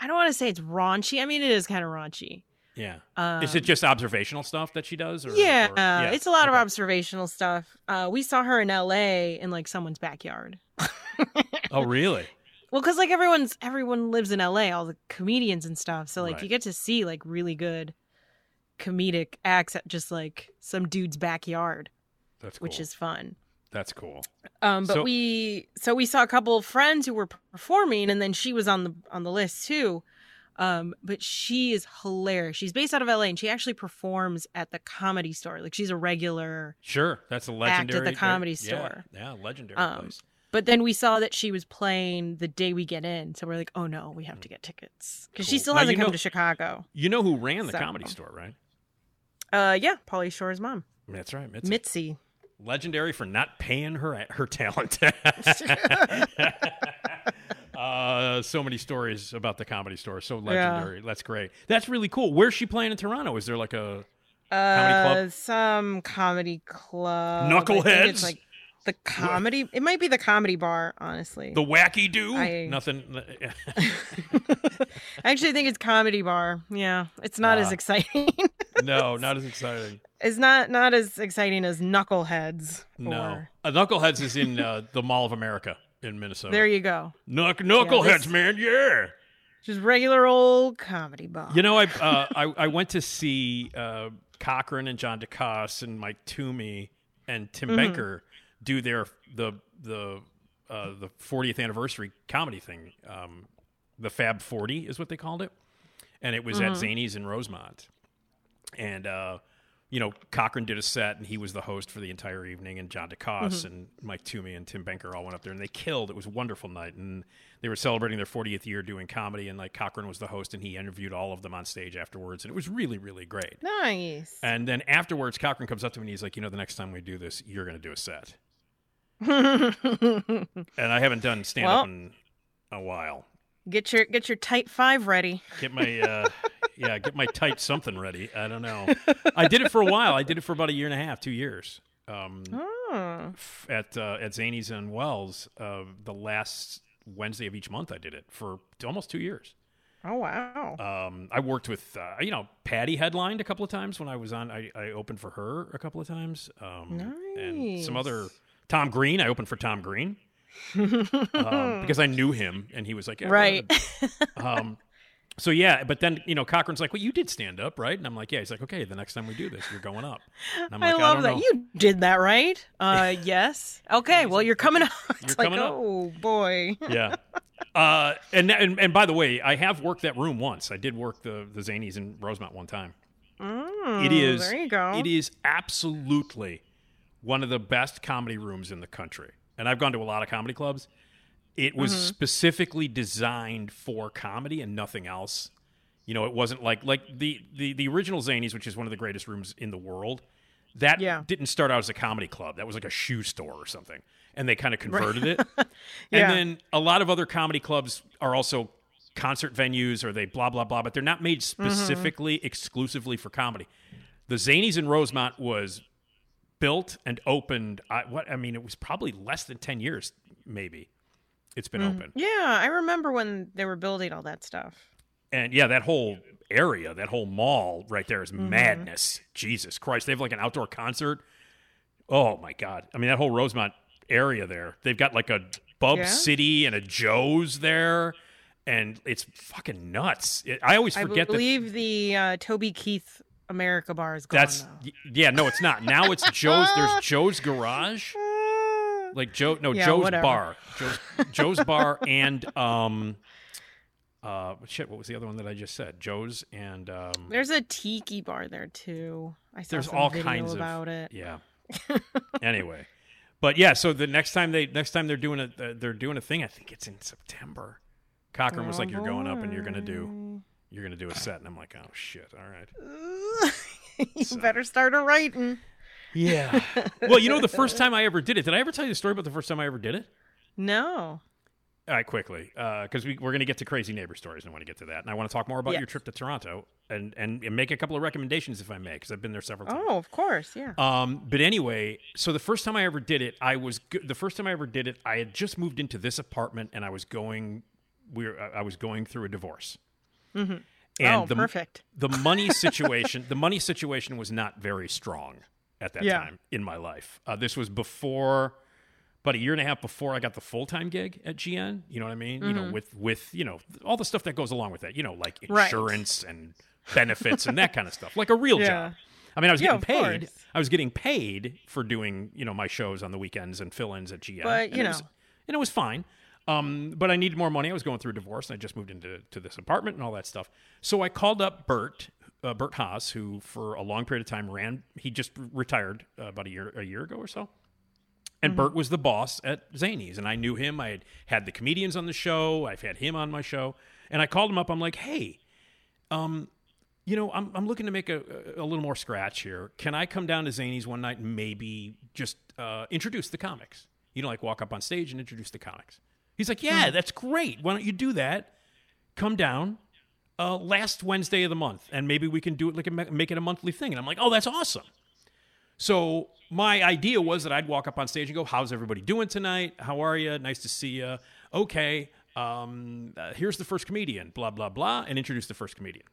I don't want to say it's raunchy. I mean, it is kind of raunchy. Yeah. Um, is it just observational stuff that she does? Or, yeah, or- it's a lot of observational stuff. Uh, we saw her in L.A. in like someone's backyard. <laughs> Oh, really? Well, because like everyone's everyone lives in L.A. All the comedians and stuff. So like Right. you get to see like really good comedic acts at just like some dude's backyard, That's cool. which is fun. That's cool. Um, but So- we so we saw a couple of friends who were performing, and then she was on the on the list too. Um, but she is hilarious. She's based out of LA, and she actually performs at the Comedy Store. Like she's a regular. Sure, that's a Act legendary at the Comedy yeah, Store. Yeah, legendary Um, place. But then we saw that she was playing the day we get in, so we're like, oh no, we have to get tickets because she still Now, hasn't come know- to Chicago. You know who ran the So- comedy store, right? Uh, yeah, Pauly Shore's mom, That's right, Mitzi. Mitzi. Legendary for not paying her her talent. <laughs> uh, so many stories about the comedy store. So legendary. That's great. That's really cool. Where's she playing in Toronto? Is there like a Uh, club? some comedy club. Knuckleheads? It's like the comedy. It might be the comedy bar, honestly. the wacky do? I- <laughs> Nothing. <laughs> I actually think it's comedy bar. Yeah, it's not as Ah. exciting. <laughs> no, not as exciting. it's not not as exciting as Knuckleheads. No, or- uh, Knuckleheads is in uh, the Mall of America in Minnesota. There you go. Knuck- Knuckleheads, this- man, yeah. Just regular old comedy bar. You know, I uh, I, I went to see uh, Cochran and John DeCoste and Mike Toomey and Tim Mhm. Benker do their the the uh, the 40th anniversary comedy thing. Um, the Fab 40 is what they called it, and it was at Mhm. Zanies in Rosemont. And uh, you know, Cochran did a set, and he was the host for the entire evening. And John DeCoste Mhm. and Mike Toomey and Tim Benker all went up there, and they killed. It was a wonderful night, and they were celebrating their 40th year doing comedy. And like Cochran was the host, and he interviewed all of them on stage afterwards, and it was really, really great. Nice. And then afterwards, Cochran comes up to me and he's like, "You know, the next time we do this, you're going to do a set." <laughs> And I haven't done stand up Well- in a while. get your get your tight five ready. Get my uh, <laughs> yeah, get my tight something ready. I don't know. I did it for a while. I did it for about a year and a half, two years. Um, Oh. f- at uh, at Zanies and Wells, uh, the last Wednesday of each month, I did it for almost two years. Oh wow. Um, I worked with uh, you know Patty headlined a couple of times when I was on. I, I opened for her a couple of times. Um, and some other Tom Green. I opened for Tom Green <laughs> um, because I knew him, and he was like, yeah, Right. um, so yeah, but then you know Cochran's like, "Well, you did stand up, right?" And I'm like, "Yeah." He's like, "Okay, the next time we do this, you're going up." And I'm I like, love don't that. know. You did that, right? Uh <laughs> yes. Okay, well you're coming up. It's You're like, coming up. oh boy. yeah. Uh, and, and and by the way, I have worked that room once. I did work the the Zanies in Rosemont one time. Mm, it is. There you go. It is absolutely one of the best comedy rooms in the country. And I've gone to a lot of comedy clubs. It was Mhm. specifically designed for comedy and nothing else. You know, it wasn't like like the the the original Zanies, which is one of the greatest rooms in the world. That didn't start out as a comedy club. That was like a shoe store or something. And they kind of converted it. <laughs> Yeah. And then a lot of other comedy clubs are also concert venues or they blah blah blah, but they're not made Mm-hmm. specifically exclusively for comedy. The Zanies in Rosemont was built and opened. I, what I mean, it was probably less than ten years, maybe. It's been Mhm. open, Yeah, I remember when they were building all that stuff. and yeah, that whole area, that whole mall right there is Mhm. madness. Jesus Christ, they have like an outdoor concert. Oh my God! I mean, that whole Rosemont area there, they've got like a Bub Yeah? City and a Joe's there. And it's fucking nuts. It, I always I forget that believe the uh, Toby Keith America bar is gone. That's though. yeah, no, it's not. Now it's Joe's. There's <laughs> Joe's Garage, like Joe. No, Yeah, Joe's whatever. Bar. Joe's Joe's Bar <laughs> and um, uh, shit. What was the other one that I just said? Joe's and um. There's a tiki bar there too. I saw There's all kinds about of it. yeah. <laughs> anyway, but yeah. So the next time they next time they're doing a they're doing a thing. I think it's in September. Cochran was like, "You're going up and you're gonna do you're gonna do a set," and I'm like, "Oh shit! All right." <laughs> you better start a writing. Yeah. <laughs> well, you know, the first time I ever did it, did I ever tell you the story about the first time I ever did it? No. All right, quickly, because we, we're going to get to crazy neighbor stories, and I want to get to that. And I want to talk more about Yes. your trip to Toronto and, and, and make a couple of recommendations, if I may, because I've been there several times. Oh, of course, yeah. Um, but anyway, so the first time I ever did it, I was go- the first time I ever did it. I had just moved into this apartment, and I was going. We were, I I was going through a divorce. Mhm. And Oh, the, perfect. The money <laughs> situation, the money situation was not very strong at that Yeah. time in my life. Uh, this was before, about a year and a half before I got the full time gig at GN. You know what I mean? You know, Mhm. with with you know all the stuff that goes along with that. You know, like Right. insurance and benefits and that kind of stuff, like a real Yeah. job. I mean, I was Yeah, getting paid. course. I was getting paid for doing you know my shows on the weekends and fill-ins at GN. But, and you it was- know. and it was fine. Um, but I needed more money. I was going through a divorce, and I just moved into to this apartment and all that stuff. So I called up Bert, uh, Bert Haas, who for a long period of time ran. He just retired uh, about a year a year ago or so. And Bert was the boss at Zanies, and I knew him. I had had the comedians on the show. I've had him on my show, and I called him up. I'm like, "Hey, um, you know, I'm I'm looking to make a, a little more scratch here. Can I come down to Zanies one night and maybe just uh, introduce the comics? You know, like walk up on stage and introduce the comics." He's like, "Yeah, that's great. Why don't you do that? Come down." Uh, last Wednesday of the month, and maybe we can do it like a, make it a monthly thing. And I'm like, oh, that's awesome. So my idea was that I'd walk up on stage and go, "How's everybody doing tonight? How are you? Nice to see you. Okay, um, uh, here's the first comedian. Blah blah blah," and introduce the first comedian.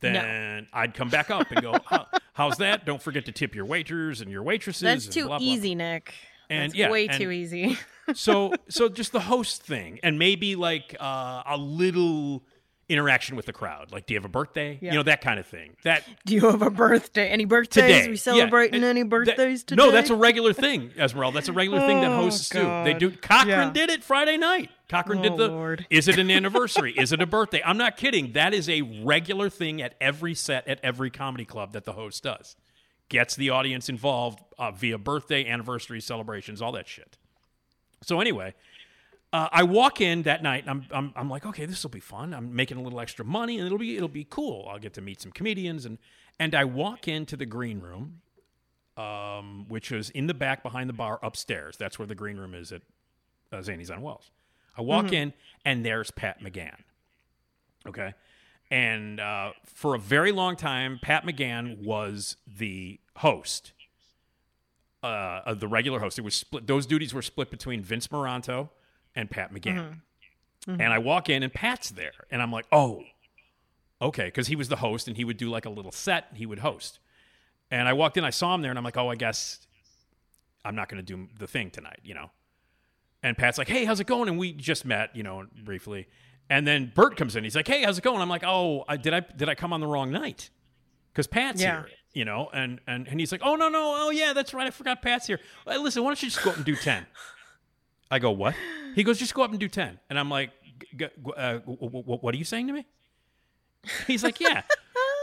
Then I'd come back up and go, How, "How's that? Don't forget to tip your waiters and your waitresses." That's and too blah, blah, easy, Nick. And That's yeah, way and- too easy. <laughs> so so just the host thing and maybe like uh, a little interaction with the crowd. Like do you have a birthday? Yeah. you know that kind of thing. That Do you have a birthday? Any birthdays? today. We celebrating and any that- birthdays today? no that's a regular thing esmeralda. That's a regular thing that Oh, hosts do. They do cochran Yeah. did it friday night. Cochran Oh, did the Lord. is it an <laughs> anniversary? Is it a birthday? I'm not kidding. That is a regular thing at every set at every comedy club that the host does. Gets the audience involved uh, via birthday anniversary celebrations all that shit so anyway, uh, I walk in that night and I'm, I'm, I'm like, okay, this will be fun. I'm making a little extra money and it'll be it'll be cool. I'll get to meet some comedians and and I walk into the green room, um, which is in the back behind the bar upstairs. That's where the green room is at uh, Zanies on Wells. I walk Mhm. in and there's Pat McGann. Okay. And uh, for a very long time, Pat McGann was the host uh, the regular host. It was split; those duties were split between Vince Moranto and Pat McGann. Mhm. And I walk in, and Pat's there, and I'm like, "Oh, okay," because he was the host, and he would do like a little set. And he would host, and I walked in, I saw him there, and I'm like, "Oh, I guess I'm not going to do the thing tonight," you know. And Pat's like, "Hey, how's it going?" And we just met, you know, briefly. And then Bert comes in. He's like, "Hey, how's it going?" I'm like, "Oh, I, did I did I come on the wrong night?" Because Pat's Yeah. here, you know. And and and he's like, "Oh no, no, oh yeah, that's right. I forgot Pat's here. Uh, listen, why don't you just go up and do 10? I go, "What?" He goes, "Just go up and do 10." And I'm like, g- g- uh, w- w- "What are you saying to me?" He's like, "Yeah."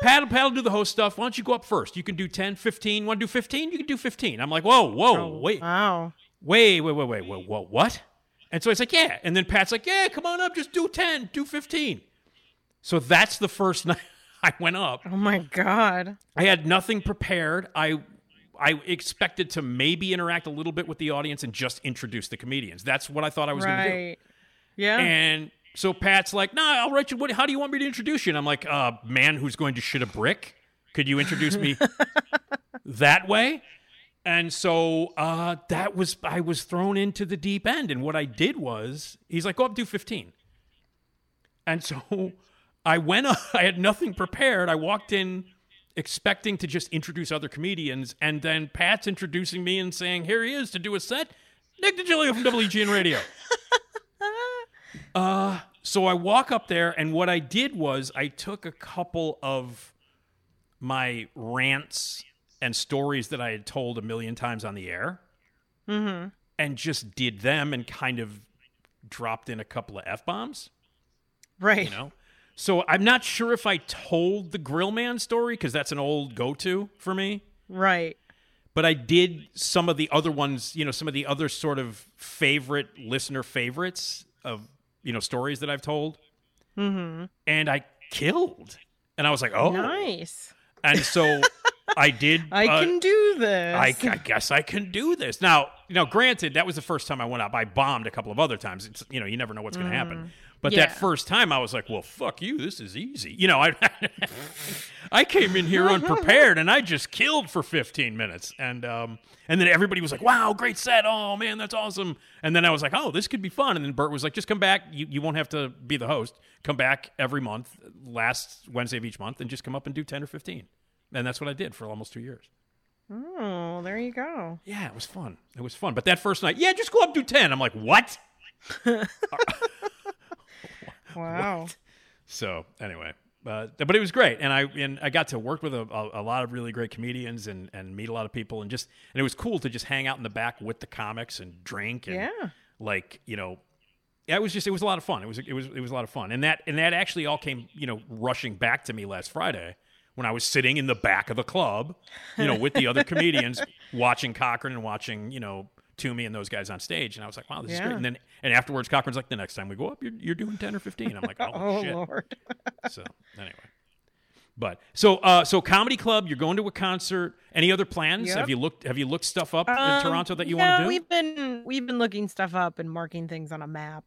Pat, Pat will do the host stuff. Why don't you go up first? You can do 10, 15. Want to do 15? You can do 15. I'm like, whoa, whoa, wait. Oh, Wow. Wait, wait, wait, wait, wait, whoa, what? And so he's like, yeah. And then Pat's like, yeah, come on up, just do 10, do 15. So that's the first <laughs> night <laughs> I went up. Oh my god. I had nothing prepared. I I expected to maybe interact a little bit with the audience and just introduce the comedians. That's what I thought I was going to do. Yeah. And so Pat's like, "Nah, I'll write you. What? How do you want me to introduce you?" And I'm like, "Uh, man, who's going to shit a brick? Could you introduce me <laughs> that way?" And so uh, that was I was thrown into the deep end. And what I did was, he's like, "Go up, do 15." And so I went. up. <laughs> I had nothing prepared. I walked in expecting to just introduce other comedians, and then Pat's introducing me and saying, "Here he is to do a set." Nick DiGilio from WGN Radio. <laughs> Uh, so I walk up there, and what I did was I took a couple of my rants and stories that I had told a million times on the air Mm-hmm. and just did them and kind of dropped in a couple of F bombs. Right. You know? So I'm not sure if I told the Grill Man story because that's an old go to for me. Right. But I did some of the other ones, you know, some of the other sort of favorite listener favorites of, you know, stories that I've told. Mm-hmm. And I killed. And I was like, oh. Nice. And so I did. <laughs> I uh, can do this. I, I guess I can do this. Now, you know, granted, that was the first time I went up. I bombed a couple of other times. It's, you know, you never know what's going to happen. But. Yeah. that first time, I was like, "Well, fuck you. This is easy." You know, I <laughs> I came in here unprepared, and I just killed for 15 minutes, and um, and then everybody was like, "Wow, great set! Oh man, that's awesome!" And then I was like, "Oh, this could be fun." And then Bert was like, "Just come back. You you won't have to be the host. Come back every month, last Wednesday of each month, and just come up and do 10 or 15." And that's what I did for almost two years. Oh, there you go. Yeah, it was fun. It was fun. But that first night, yeah, just go up do 10. I'm like, what? <laughs> Wow. So anyway, uh, but it was great, and I and I got to work with a, a, a lot of really great comedians and and meet a lot of people, and just and it was cool to just hang out in the back with the comics and drink and Yeah. like you know. It was just it was a lot of fun. It was it was it was a lot of fun, and that and that actually all came you know rushing back to me last Friday when I was sitting in the back of the club, you know, with the other <laughs> comedians watching Cochran and watching you know Toomey and those guys on stage, and I was like, wow, this is great. And then and afterwards, Cochran's like, the next time we go up, you're you're doing ten or fifteen. I'm like, oh, <laughs> Oh shit. Lord. <laughs> So anyway, but so uh, so comedy club, you're going to a concert. Any other plans? Yep. Have you looked Have you looked stuff up in Um, Toronto that you yeah, want to do? We've been we've been looking stuff up and marking things on a map.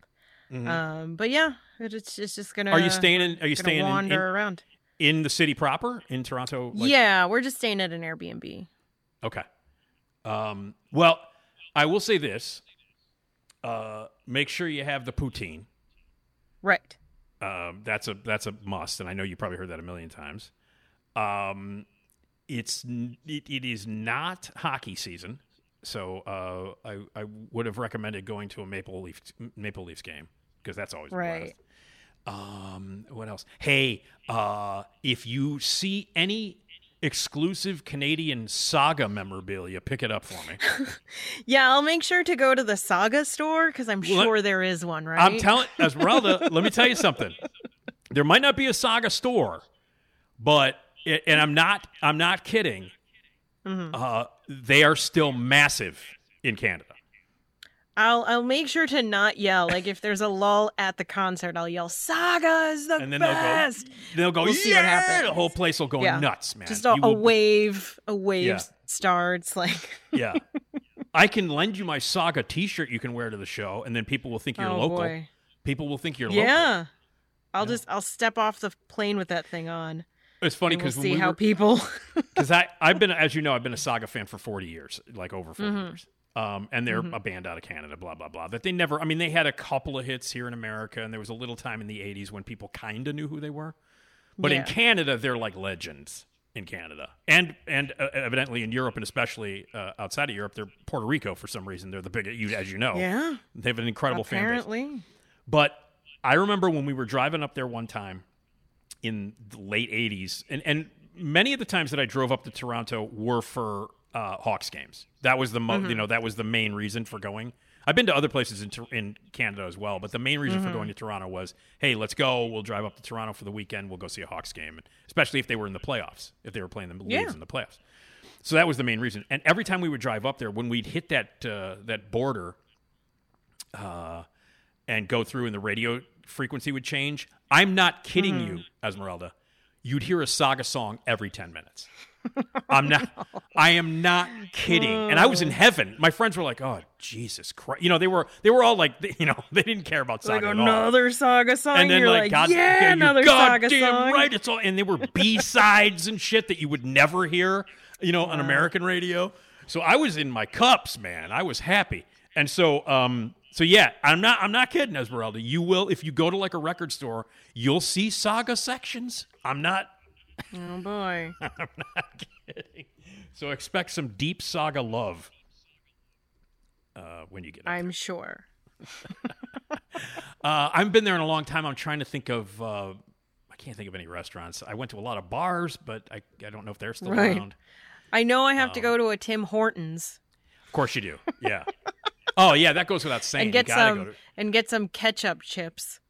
Mhm. Um, but yeah, it- it's it's just gonna. Are you staying in? Are you staying in, wander in, around? in the city proper in Toronto? like- yeah, we're just staying at an Airbnb. Okay. Um, well, I will say this: uh, make sure you have the poutine. Right. Um, that's a that's a must, and I know you probably heard that a million times. Um, it's it, it is not hockey season, so uh, I I would have recommended going to a Maple Leaf Maple Leafs game because that's always. Right. Um, what else? Hey, uh, if you see any exclusive Canadian saga memorabilia, pick it up for me. <laughs> Yeah, I'll make sure to go to the Saga store because I'm Well, let- sure there is one. Right. I'm telling Esmeralda, let me tell you something. There might not be a saga store, but and I'm not I'm not kidding. Mm-hmm. Uh, they are still massive in Canada. I'll I'll make sure to not yell. Like if there's a lull at the concert, I'll yell "Saga is the And then best." they'll go, they'll go, We'll see yeah! what happens. The whole place will go Yeah. nuts, man. Just a, a wave, a wave Yeah. starts. Like <laughs> Yeah. <laughs> I can lend you my saga T-shirt you can wear to the show, and then people will think you're Oh, local. boy. People will think you're local. yeah. I'll just I'll step off the plane with that thing on. It's funny and we'll because see how people. <laughs> because I I've been as you know I've been a Saga fan for forty years, like over 40 Mhm. years. Um, and they're Mhm. a band out of Canada, blah blah blah. That they never. I mean, they had a couple of hits here in America, and there was a little time in the '80s when people kind of knew who they were. But in Canada, they're like legends in Canada, and and uh, evidently in Europe, and especially uh, outside of Europe, they're Puerto Rico for some reason. They're the biggest, you as you know. Yeah. they have an incredible fan base. Apparently. But I remember when we were driving up there one time in the late 80s, and, and many of the times that I drove up to Toronto were for uh, Hawks games. That was the mo- Mhm. you know that was the main reason for going. I've been to other places in, in Canada as well, but the main reason for Mhm. going to Toronto was, hey, let's go. We'll drive up to Toronto for the weekend. We'll go see a Hawks game, especially if they were in the playoffs, if they were playing the Yeah. Leafs in the playoffs. So that was the main reason. And every time we would drive up there, when we'd hit that uh, that border, uh, and go through, and the radio frequency would change. I'm not kidding Mhm. you, Esmeralda. You'd hear a Saga song every ten minutes. <laughs> I'm not. I am not kidding. And I was in heaven. My friends were like, "Oh, Jesus Christ!" You know, they were they were all like, <laughs> you know, they didn't care about Like Saga at all. another Saga song. And then You're like, like, God, yeah, you're another Saga song. right. It's all, and they were B sides and shit that you would never hear, you know, on American radio. So I was in my cups, man. I was happy, and so, um, so yeah, I'm not, I'm not kidding, Esmeralda. You will, if you go to like a record store, you'll see Saga sections. I'm not, Oh boy. <laughs> I'm not kidding. So expect some deep Saga love uh, when you get. I'm sure. <laughs> Uh, I haven't been there in a long time. I'm trying to think of. Uh, I can't think of any restaurants. I went to a lot of bars, but I, I don't know if they're still Right. around. I know I have to Um, go to a Tim Hortons Of course you do. Yeah. oh yeah, that goes without <laughs> saying. and get you gotta some go to, and get some ketchup chips.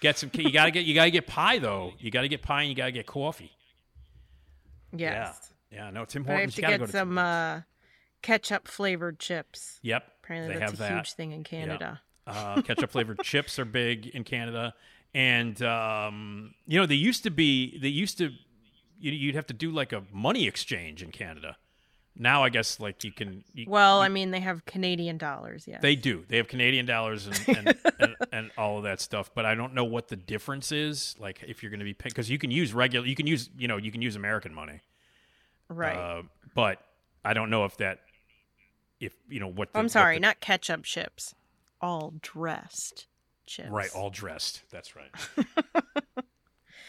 get some. You gotta get. You gotta get pie though. You gotta get pie and you gotta get coffee. Yes. Yeah. Yeah. No, Tim But I have to get to some uh, ketchup flavored chips. Yep. Apparently they that's have a that. huge thing in Canada. Uh, ketchup flavored <laughs> chips are big in Canada, and um, you know they used to be. They used to you- you'd have to do like a money exchange in Canada. Now I guess like you can. You, Well, I mean, they have Canadian dollars. Yeah. They do. They have Canadian dollars and and, <laughs> and, and all of that stuff. But I don't know what the difference is. Like if you're going to be paying, because you can use regular, you can use, you know, you can use American money. right. Uh, but I don't know if that, if you know what. The, I'm what sorry, the- not ketchup chips. All dressed chips. right. All dressed. That's right. <laughs>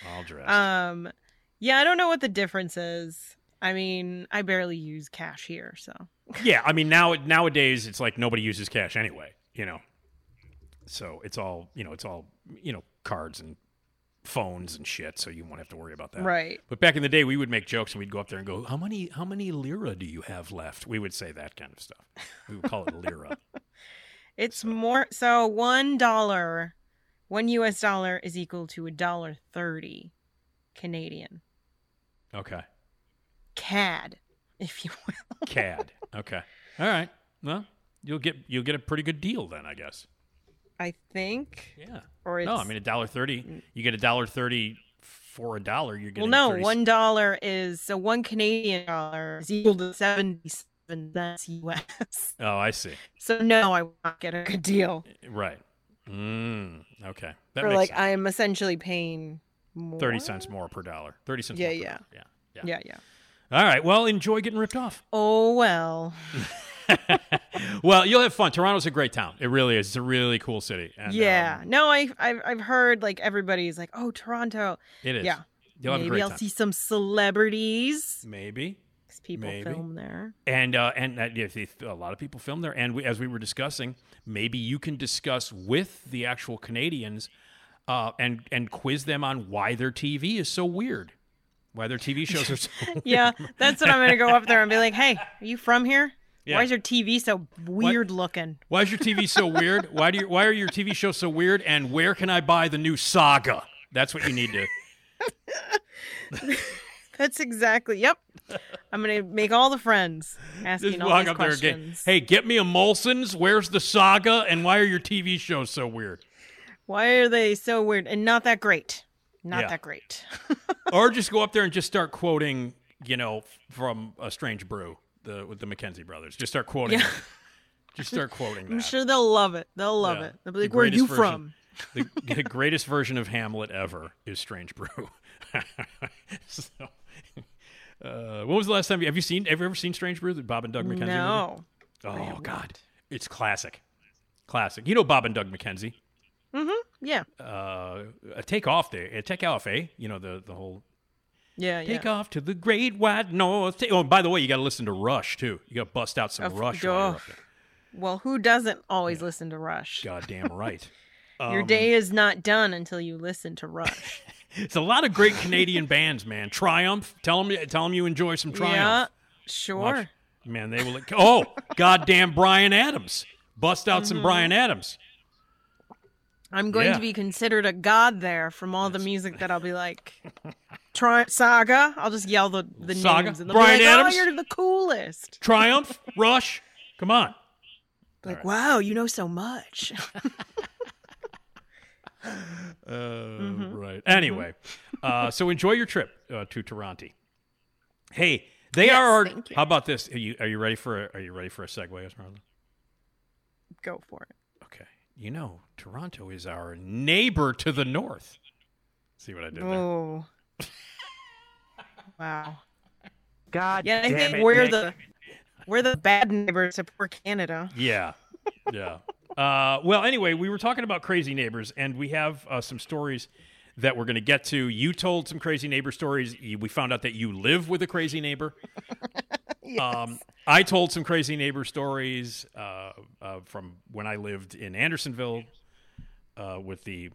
all dressed. Um, yeah, I don't know what the difference is. I mean, I barely use cash here, so <laughs> yeah. I mean now nowadays it's like nobody uses cash anyway. You know. So it's all you know. It's all you know cards and phones and shit. So you won't have to worry about that. right. But back in the day, we would make jokes and we'd go up there and go, "How many how many lira do you have left?" We would say that kind of stuff. We would call it lira. <laughs> It's more so one dollar, one U.S. dollar is equal to a dollar thirty Canadian Okay, CAD, if you will. CAD. Okay, all right. Well, you'll get you'll get a pretty good deal then, I guess. I think. Yeah. Or it's No, I mean a dollar thirty. You get a dollar thirty for a dollar. You're getting well, no, 30 one dollar is so one Canadian dollar is equal to seventy-seven cents U.S. Oh, I see. So no, I will not get a good deal. Right. Mm, okay, that or makes like sense. I'm essentially paying more. thirty cents more per dollar. Thirty cents. Yeah, more yeah. yeah, yeah, Yeah, yeah. All right. Well, enjoy getting ripped off. Oh well. <laughs> well, you'll have fun. Toronto's a great town. It really is. It's a really cool city. And, yeah. um, no, I I've, I've heard like everybody's like, oh, Toronto. it is. Yeah. You'll Maybe I'll time. see some celebrities. Maybe. 'cause people Maybe. film there. And uh, and if if a lot of people film there, and we, as we were discussing, maybe you can discuss with the actual Canadians, uh, and and quiz them on why their TV is so weird, why their TV shows are so. <laughs> Yeah, that's what I'm gonna go up there and be like, hey, are you from here? Yeah. Why is your TV so weird looking? Why is your TV so weird? <laughs> Why do you, why are your TV shows so weird? And where can I buy the new Saga? That's what you need to. <laughs> That's exactly. Yep. I'm gonna make all the friends asking Just all walk these up there again. questions. Hey, get me a Molson's. Where's the Saga? And why are your TV shows so weird? Why are they so weird and not that great? Not Yeah. that great. <laughs> or just go up there and just start quoting, you know, from A Strange Brew, the with the McKenzie brothers. Just start quoting. Yeah. <laughs> Just start quoting <laughs> I'm sure they'll love it. They'll love Yeah. it. They'll be like, "Where are you greatest from?" the, the greatest version of Hamlet ever is Strange Brew. so, uh, when was the last time you have you seen? Have you ever seen Strange Brew? The Bob and Doug McKenzie movie? No. Oh God, it's classic, classic. You know Bob and Doug McKenzie. Mm-hmm. Yeah. Uh, a take off there, a take off, eh? You know the the whole Yeah. take yeah. off to the great white north. Oh, by the way, you got to listen to Rush too. You got to bust out some Of- Rush. oh. Well, who doesn't always listen to Rush? Goddamn right. <laughs> Your Um, day is not done until you listen to Rush. <laughs> It's a lot of great Canadian bands, man. Triumph. Tell them, tell them you enjoy some Triumph. yeah. Sure. Watch- Man, they will. Oh, goddamn Bryan Adams. Bust out some Mhm. Bryan Adams. I'm going Yeah. to be considered a god there from all the music that I'll be <laughs> like. Try Saga. I'll just yell the, the Saga? names and they'll Bryan be like, Adams? Oh, you're the coolest. Triumph, <laughs> Rush. Come on. Like, wow, you know so much. Uh, <laughs> Mm-hmm. Right. Anyway, uh, so enjoy your trip uh, to Toronto. Hey, they Yes, are. thank you. How about this? Are you are you ready for a, Are you ready for a segue, Esmeralda? Go for it. Okay. You know, Toronto is our neighbor to the north. See what I did there? Oh. wow. God Yeah, I think it, we're Nick. the we're the bad neighbors to poor Canada. Yeah. Yeah. Uh, well, anyway, we were talking about crazy neighbors, and we have uh, some stories that we're going to get to. You told some crazy neighbor stories. We found out that you live with a crazy neighbor. <laughs> um, I told some crazy neighbor stories uh, uh, from when I lived in Andersonville uh, with the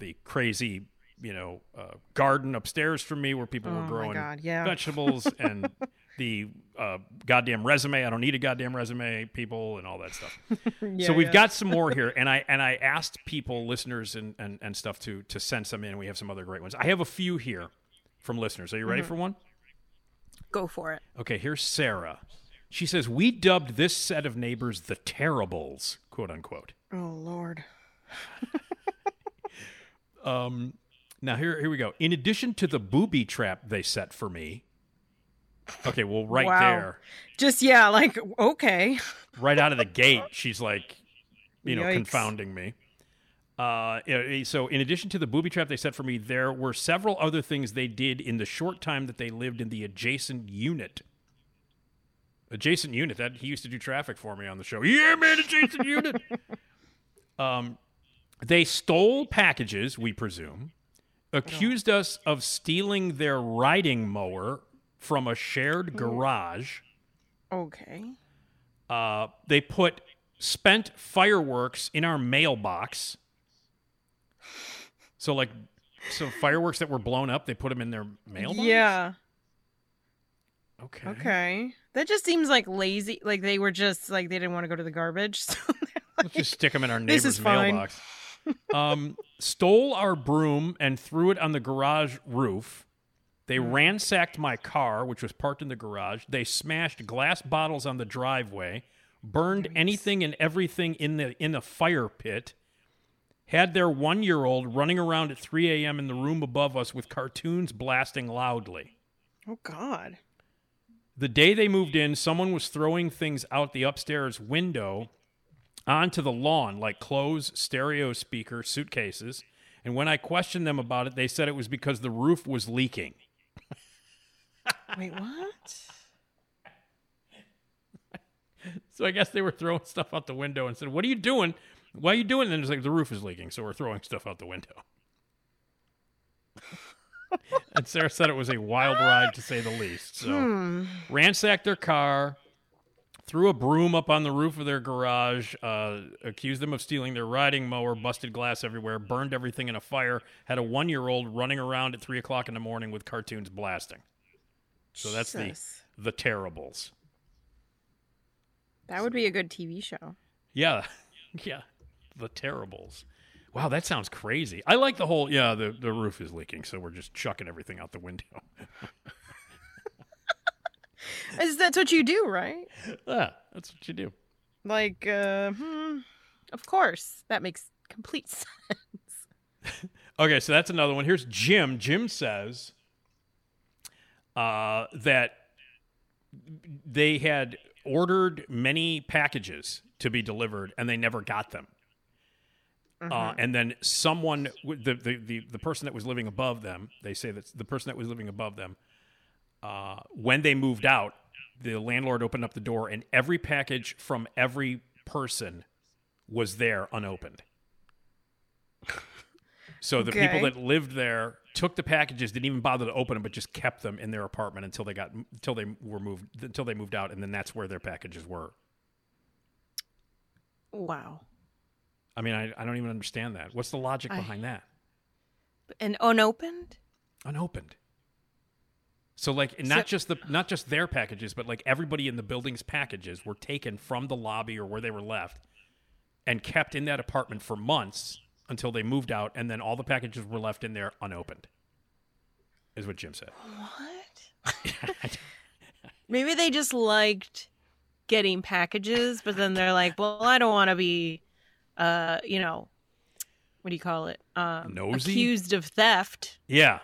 the crazy, you know, uh, garden upstairs from me where people Oh were growing yeah. vegetables <laughs> and the uh, goddamn resume. I don't need a goddamn resume, people, and all that stuff. <laughs> Yeah, so we've yeah. got some more here, and I and I asked people, listeners, and, and and stuff to to send some in. We have some other great ones. I have a few here from listeners. Are you ready Mhm. for one? Go for it. Okay, here's Sarah. She says we dubbed this set of neighbors the Terribles, quote unquote. Oh Lord. <laughs> Um, Now here here we go. In addition to the booby trap they set for me. Okay, well right Wow. there, Just yeah, like okay. right out of the gate, she's like, you know, Yikes. confounding me. Uh, so in addition to the booby trap they set for me, there were several other things they did in the short time that they lived in the adjacent unit. Adjacent unit that he used to do traffic for me on the show. Yeah, man, adjacent unit. <laughs> Um, they stole packages, we presume, accused us of stealing their riding mower from a shared garage. Okay. Uh, they put spent fireworks in our mailbox. So, like, so fireworks that were blown up, they put them in their mailbox. Yeah. Okay. Okay. That just seems like lazy. Like they were just like they didn't want to go to the garbage. <laughs> So Let's just stick them in our This neighbor's is fine. mailbox. <laughs> um, stole our broom and threw it on the garage roof. They Hmm. ransacked my car, which was parked in the garage. They smashed glass bottles on the driveway, burned anything and everything in the in the fire pit. Had their one year old running around at 3 a.m. in the room above us with cartoons blasting loudly. Oh God. The day they moved in, someone was throwing things out the upstairs window onto the lawn, like clothes, stereo speakers, suitcases. And when I questioned them about it, they said it was because the roof was leaking. <laughs> Wait, what? <laughs> So I guess they were throwing stuff out the window and said, What are you doing? Why are you doing? it?" And it's like, The roof is leaking, so we're throwing stuff out the window. <laughs> and Sarah said it was a wild ride to say the least. So Hmm. ransacked their car, threw a broom up on the roof of their garage, uh, accused them of stealing their riding mower, busted glass everywhere, burned everything in a fire, had a one year old running around at three o'clock in the morning with cartoons blasting. So that's Jesus. the the terribles. That would be a good TV show. Yeah. <laughs> Yeah. The terribles. Wow, that sounds crazy. I like the whole yeah, the, the roof is leaking, so we're just chucking everything out the window. <laughs> Is that's what you do, right? yeah, that's what you do. Like, uh, hmm, of course, that makes complete <laughs> sense. Okay, so that's another one. Here's Jim. Jim says uh, that they had ordered many packages to be delivered and they never got them. Uh, and then someone, the, the, the, the person that was living above them, they say that the person that was living above them, uh, when they moved out, the landlord opened up the door and every package from every person was there unopened. <laughs> So the people that lived there took the packages, didn't even bother to open them, but just kept them in their apartment until they got until they were moved until they moved out, and then that's where their packages were. Wow. I mean, I, I don't even understand that. What's the logic I- behind that? And unopened? Unopened. So like not just the not just their packages, but like everybody in the building's packages were taken from the lobby or where they were left and kept in that apartment for months until they moved out, and then all the packages were left in there unopened. Is what Jim said. What? <laughs> Maybe they just liked getting packages, but then they're like, well, I don't want to be, uh, you know, what do you call it? Um, Nosy? accused of theft. Yeah.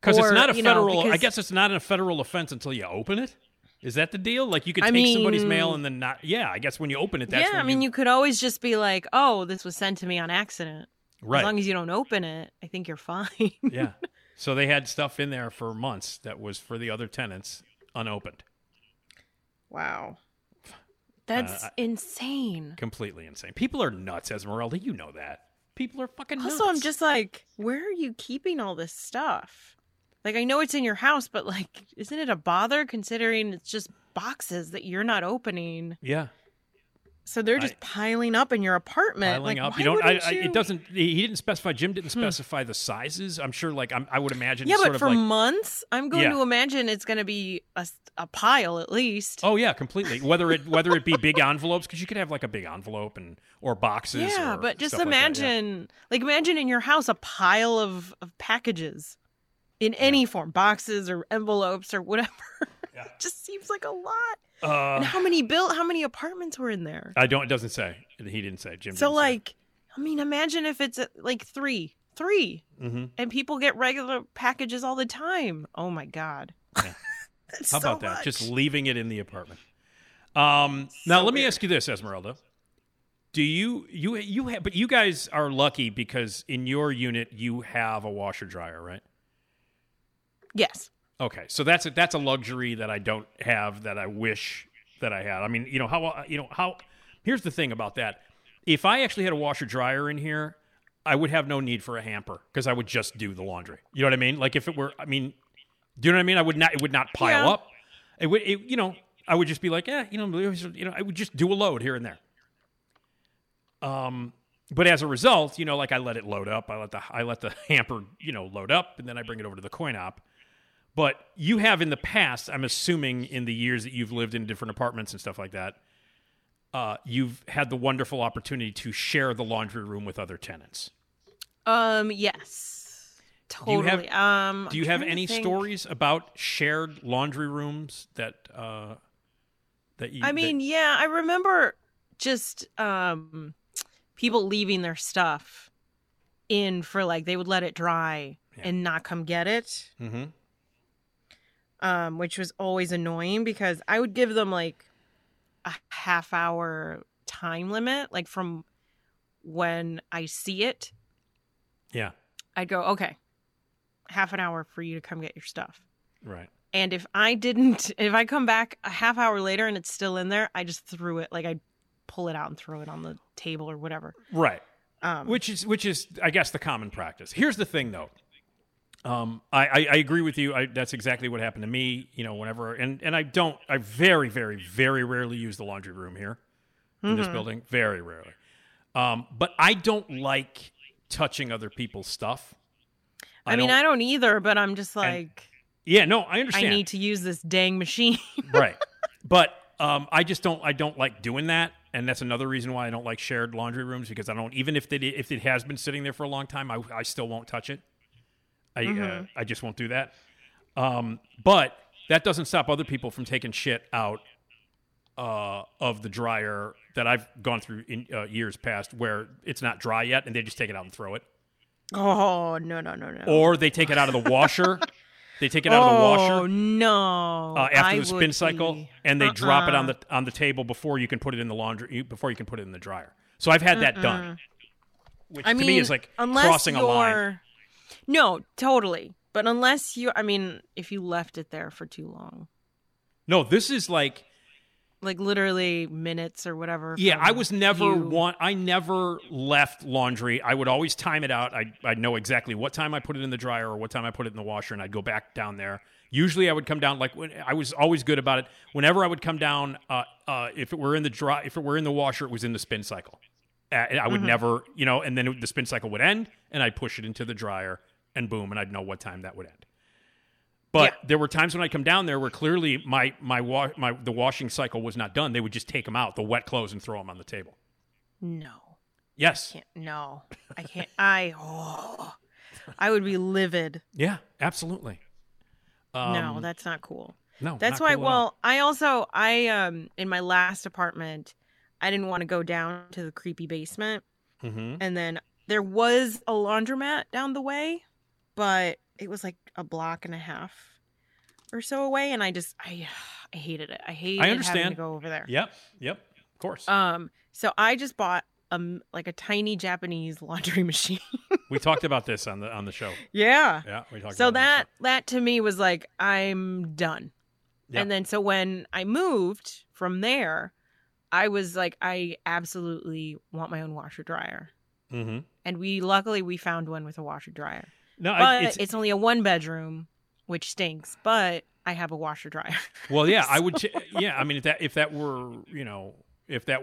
Because it's not a you know, federal. I guess it's not a federal offense until you open it. Is that the deal? Like you could I take somebody's mail and then not. Yeah, I guess when you open it, that's yeah, I mean, you, you could always just be like, oh, this was sent to me on accident. right. As long as you don't open it, I think you're fine. <laughs> yeah. So they had stuff in there for months that was for the other tenants unopened. wow. That's uh, I- insane. Completely insane. People are nuts, Esmeralda. You know that. People are fucking nuts. Also, I'm just like, where are you keeping all this stuff? Like, I know it's in your house, but like, isn't it a bother considering it's just boxes that you're not opening? yeah. So they're just I- piling up in your apartment. Piling like, up. You don't. I, I, you- Hmm. it doesn't. He didn't specify. Jim didn't specify the sizes. I'm sure. Like I'm, I would imagine. Yeah, sort but of for like, months, I'm going Yeah. to imagine it's going to be a pile at least. Oh yeah, completely. Whether it whether it be big envelopes because you could have like a big envelope and or boxes. yeah, or but just stuff like yeah. imagine, like, imagine in your house a pile of, of packages in any form, boxes or envelopes or whatever. It <laughs> just seems like a lot. Uh, and how many built? How many apartments were in there? I don't. It doesn't say. He didn't say. Jim. so, didn't say. like, I mean, imagine if it's uh, like three, 3. Mhm. And people get regular packages all the time. Oh my god. <laughs> That's How so about that? Just leaving it in the apartment. Um, now So let me ask you this, Esmeralda. Do you you you have? But you guys are lucky because in your unit you have a washer dryer, right? Yes. Okay, so that's a, that's a luxury that I don't have that I wish that I had. I mean, you know how you know how. Here's the thing about that: if I actually had a washer dryer in here, I would have no need for a hamper because I would just do the laundry. You know what I mean? Like if it were, I mean, do you know what I mean? I would not. It would not pile Yeah. up. It would. It, you know, I would just be like, yeah, you know, you know, I would just do a load here and there. Um, but as a result, you know, like I let it load up. I let the I let the <laughs> hamper, you know, load up, and then I bring it over to the coin op. But you have in the past, I'm assuming in the years that you've lived in different apartments and stuff like that, uh, you've had the wonderful opportunity to share the laundry room with other tenants. Um yes. Do you Totally. have- um Do you have any stories about shared laundry rooms that uh, that you? I mean, yeah, I remember just um people leaving their stuff in for like they would let it dry and not come get it. hmm Um, which was always annoying because I would give them like a half hour time limit, like from when I see it, yeah, I'd go, okay, half an hour for you to come get your stuff. right. And if I didn't, <laughs> if I come back a half hour later and it's still in there, I just threw it. Like I pull it out and throw it on the table or whatever. Right. Um, which is which is I guess the common practice. Here's the thing though. Um, I, I, I agree with you. I, that's exactly what happened to me. You know, whenever and and I don't. I very very very rarely use the laundry room here in this Mhm. building. Very rarely. Um, but I don't like touching other people's stuff. I, mean, don't- I don't either, but I'm just like, Yeah, no, I understand. I need to use this dang machine. <laughs> right. But um, I just don't. I don't like doing that, and that's another reason why I don't like shared laundry rooms because I don't. Even if they if it has been sitting there for a long time, I, I still won't touch it. I uh, Mhm. I just won't do that. Um, but that doesn't stop other people from taking shit out uh, of the dryer that I've gone through in uh, years past, where it's not dry yet, and they just take it out and throw it, oh no no no no. or they take it out of the washer. <laughs> They take it out of the washer Oh no! uh, after I the spin cycle, be- and they drop it on Uh-uh. the on the table before you can put it in the laundry before you can put it in the dryer. So I've had that done, which I to mean, me is like crossing a line. No, totally. But unless you, I mean, if you left it there for too long, No, this is like like literally minutes or whatever. yeah. I was never you- one. I never left laundry. I would always time it out. I I know exactly what time I put it in the dryer or what time I put it in the washer, and I'd go back down there. Usually, I would come down like when I was always good about it. Whenever I would come down, uh, uh, if it were in the dry, if it were in the washer, it was in the spin cycle. Uh, I would Mhm. never, you know, and then it, the spin cycle would end, and I'd push it into the dryer, and boom, and I'd know what time that would end. But there were times when I come down there where clearly my my wa- my the washing cycle was not done. They would just take them out, the wet clothes, and throw them on the table. No, Yes, can't, no, I can't. I oh, I would be livid. yeah, absolutely. no, Um, that's not cool. no, That's why. cool. Well, I also I um in my last apartment, I didn't want to go down to the creepy basement, Mhm. and then there was a laundromat down the way, but it was like a block and a half or so away, and I just I <sighs> I hated it. I hated I having understand. to go over there. Yep, yep, of course. Um. So I just bought um like a tiny Japanese <laughs> laundry machine. we talked about this on the on the show. yeah. Yeah, we talked. So about it on that that to me was like I'm done. Yep. And then so when I moved from there, I was like I absolutely want my own washer dryer. Mhm. And we luckily we found one with a washer dryer. No, I- but it's- it's, only a one bedroom, which stinks, but I have a washer dryer. <laughs> Well, yeah, I would. Ch- yeah, I mean, if that if that were you know if that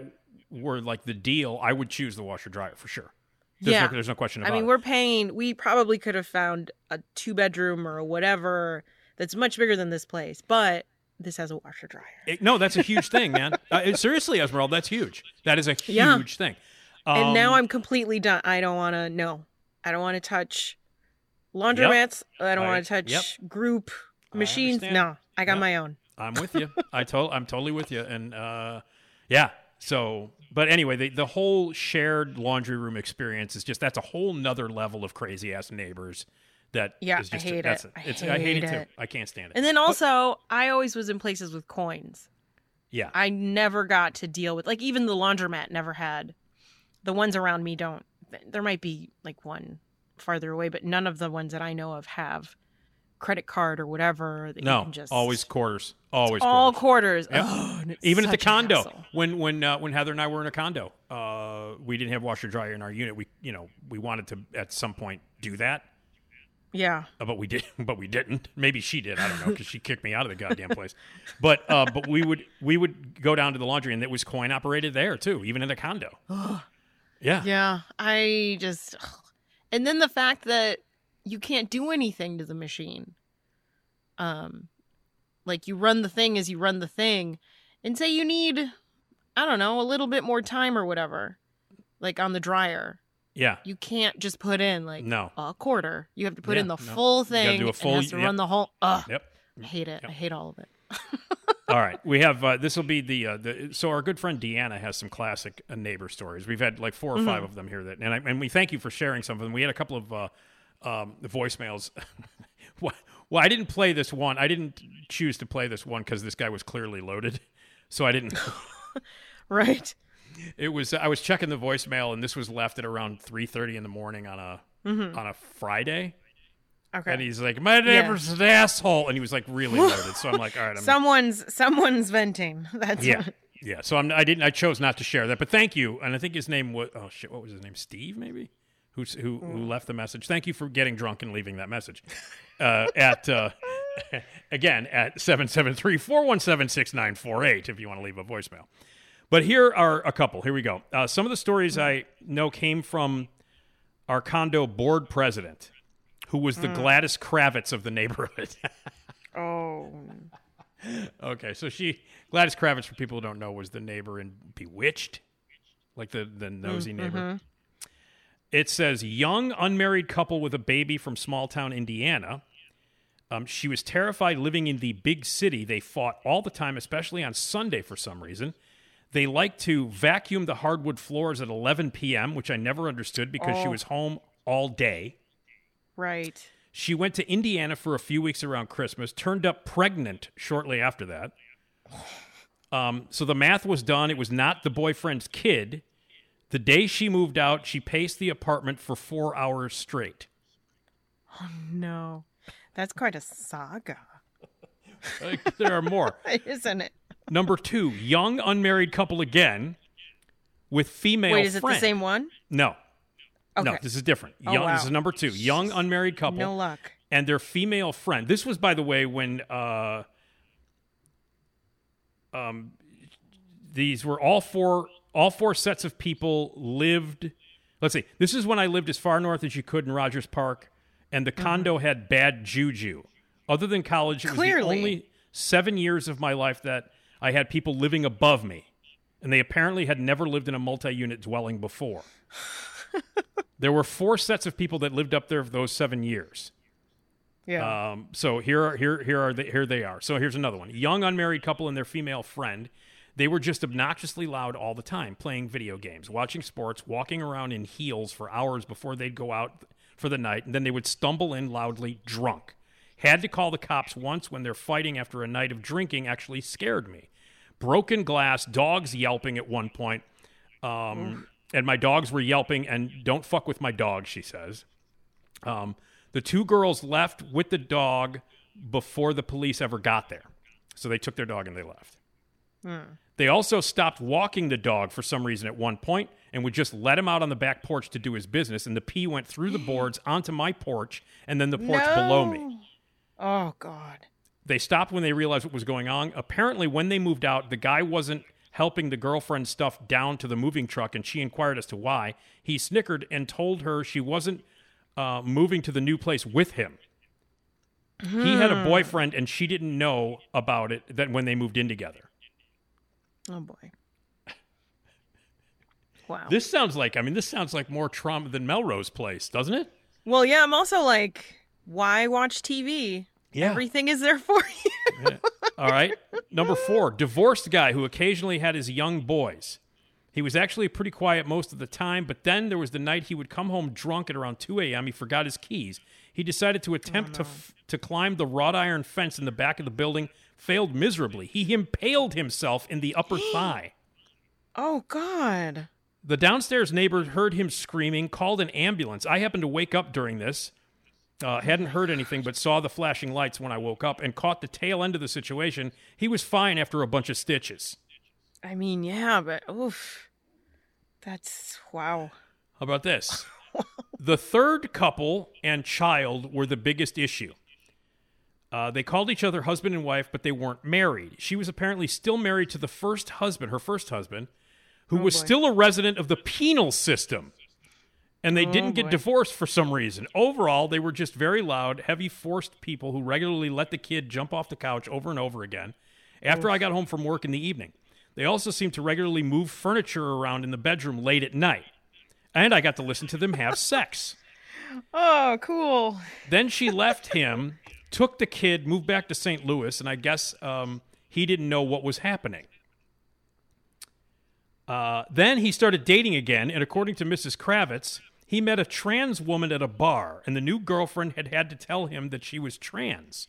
were like the deal, I would choose the washer dryer for sure. There's yeah. no, there's no question about. I mean, it. we're paying we probably could have found a two bedroom or whatever that's much bigger than this place, but this has a washer dryer. It- no, that's a huge thing, man. <laughs> Uh, seriously, Esmeralda, that's huge. That is a huge Yeah. thing. and now Um, I'm completely done. I don't want to. No, I don't want to touch laundromats. I don't want to touch yep. group machines. understand. No, I got Yep. my own. I'm with you. <laughs> I to- I'm totally with you. And uh, yeah, So, but anyway, the the whole shared laundry room experience is just that's a whole nother level of crazy ass neighbors. That Yeah, is I just hate that's it. I It's, I hate it hate too. it. I can't stand it. And then also, I always was in places with coins. yeah, I never got to deal with like even the laundromat never had. The ones around me don't. There might be like one farther away, but none of the ones that I know of have credit card or whatever. That you no, can just always quarters. Always all quarters. quarters. Yep. Oh, <gasps> Even at the condo, when when uh, when Heather and I were in a condo, uh, we didn't have washer dryer in our unit. We you know we wanted to at some point do that, Yeah. uh, but we did, <laughs> but we didn't. Maybe she did. I don't know because she <laughs> kicked me out of the goddamn place. But uh, but we would we would go down to the laundry and it was coin operated there too, even in the condo. <gasps> yeah, Yeah. I just and then the fact that you can't do anything to the machine. Um like you run the thing as you run the thing and say you need I don't know, a little bit more time or whatever. Like on the dryer. yeah. You can't just put in like No. a quarter. You have to put Yeah, in the no. full You thing. do a full- it has to yep. run the whole Ugh. Yep. I hate it. I hate all of it. All right, we have uh, this will be the uh, the so our good friend Deanna has some classic uh, neighbor stories. We've had like 4 or Mm-hmm. five of them here that, and I, and we thank you for sharing some of them. We had a couple of uh, um, voicemails. <laughs> well, well, I didn't play this one. I didn't choose to play this one because this guy was clearly loaded, <laughs> so I didn't. <laughs> Right. it was I was checking the voicemail, and this was left at around three thirty in the morning on a on a Friday. Okay. And he's like, "My neighbor's an asshole," and he was like really <laughs> loaded. So I'm like, "All right, I'm someone's someone's venting. <laughs> That's yeah, what- yeah. So I'm, I didn't. I chose not to share that, but thank you. And I think his name was oh shit, what was his name? Steve, maybe. Who's who? Who left the message? Thank you for getting drunk and leaving that message. Uh, at uh, <laughs> again at 773-417-6948 if you want to leave a voicemail. But here are a couple. Here we go. Uh, some of the stories I know came from our condo board president, who was the mm. Gladys Kravitz of the neighborhood. <laughs> Oh. Okay, so she Gladys Kravitz, for people who don't know, was the neighbor in Bewitched, like the the mm, nosy mm-hmm. neighbor. It says young unmarried couple with a baby from small town Indiana. Um, she was terrified living in the big city. They fought all the time, especially on Sunday for some reason. They like to vacuum the hardwood floors at 11 p.m., which I never understood because she Oh. was home all day. Right. She went to Indiana for a few weeks around Christmas, turned up pregnant shortly after that. Um, so the math was done. It was not the boyfriend's kid. The day she moved out, she paced the apartment for four hours straight. Oh, no. That's quite a saga, <laughs> Like, there are more. <laughs> isn't it? Number two, young unmarried couple again with female Wait, is it the same one? No. No, this is different. Oh, Young, wow. This is number two. Young unmarried couple. No luck. and their female friend. This was, by the way, when uh, um, these were all four all four sets of people lived. Let's see. This is when I lived as far north as you could in Rogers Park, and the condo had bad juju. Other than college, it was Clearly. the only seven years of my life that I had people living above me, and they apparently had never lived in a multi-unit dwelling before. <sighs> <sighs> <sighs> <laughs> there were four sets of people that lived up there for those seven years. Yeah. Um, so here are here here are the, here they are. So here's another one: young unmarried couple and their female friend. They were just obnoxiously loud all the time, playing video games, watching sports, walking around in heels for hours before they'd go out for the night, and then they would stumble in loudly drunk. Had to call the cops once when their fighting after a night of drinking actually scared me. Broken glass, dogs yelping at one point, um, and my dogs were yelping. And don't fuck with my dog, she says. Um, the two girls left with the dog before the police ever got there. So they took their dog and they left. They also stopped walking the dog for some reason at one point and would just let him out on the back porch to do his business. And the pee went through the boards <gasps> onto my porch and then the porch below me. Oh God. They stopped when they realized what was going on. Apparently, when they moved out, the guy wasn't helping the girlfriend stuff down to the moving truck, and she inquired as to why. He snickered and told her she wasn't uh, moving to the new place with him. He had a boyfriend, and she didn't know about it that when they moved in together. Oh boy. <laughs> Wow. This sounds like, I mean, this sounds like more trauma than Melrose Place, doesn't it? well, yeah. I'm also like, why watch TV? Yeah. Everything is there for <laughs> you. All right. Number four, divorced guy who occasionally had his young boys. He was actually pretty quiet most of the time, but then there was the night he would come home drunk at around 2 a.m. He forgot his keys. He decided to attempt oh, to f- to climb the wrought iron fence in the back of the building, failed miserably. He impaled himself in the upper <gasps> thigh. Oh God. The downstairs neighbor heard him screaming, called an ambulance. I happened to wake up during this. Uh, hadn't heard anything, but saw the flashing lights when I woke up and caught the tail end of the situation. He was fine after a bunch of stitches. I mean, yeah, but oof. That's wow. How about this? <laughs> the third couple and child were the biggest issue. Uh, they called each other husband and wife, but they weren't married. She was apparently still married to the first husband, her first husband, who was boy. still a resident of the penal system. And they Oh, didn't get boy. divorced for some reason. Overall, they were just very loud, heavy, forced people who regularly let the kid jump off the couch over and over again after I got home from work in the evening. They also seemed to regularly move furniture around in the bedroom late at night. And I got to listen to them have <laughs> sex. Oh, cool. Then she left him, took the kid, moved back to St. Louis, and I guess um, he didn't know what was happening. Uh, then he started dating again, and according to Mrs. Kravitz, he met a trans woman at a bar, and the new girlfriend had had to tell him that she was trans.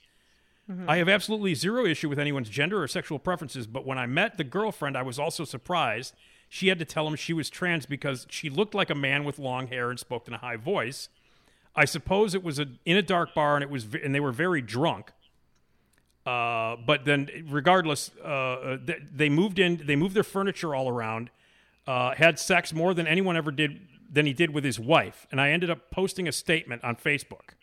I have absolutely zero issue with anyone's gender or sexual preferences, but when I met the girlfriend, I was also surprised. She had to tell him she was trans because she looked like a man with long hair and spoke in a high voice. I suppose it was a, in a dark bar and it was and they were very drunk. Uh, but then, regardless, uh, uh, they moved in. They moved their furniture all around. Uh, had sex more than anyone ever did than he did with his wife. And I ended up posting a statement on Facebook.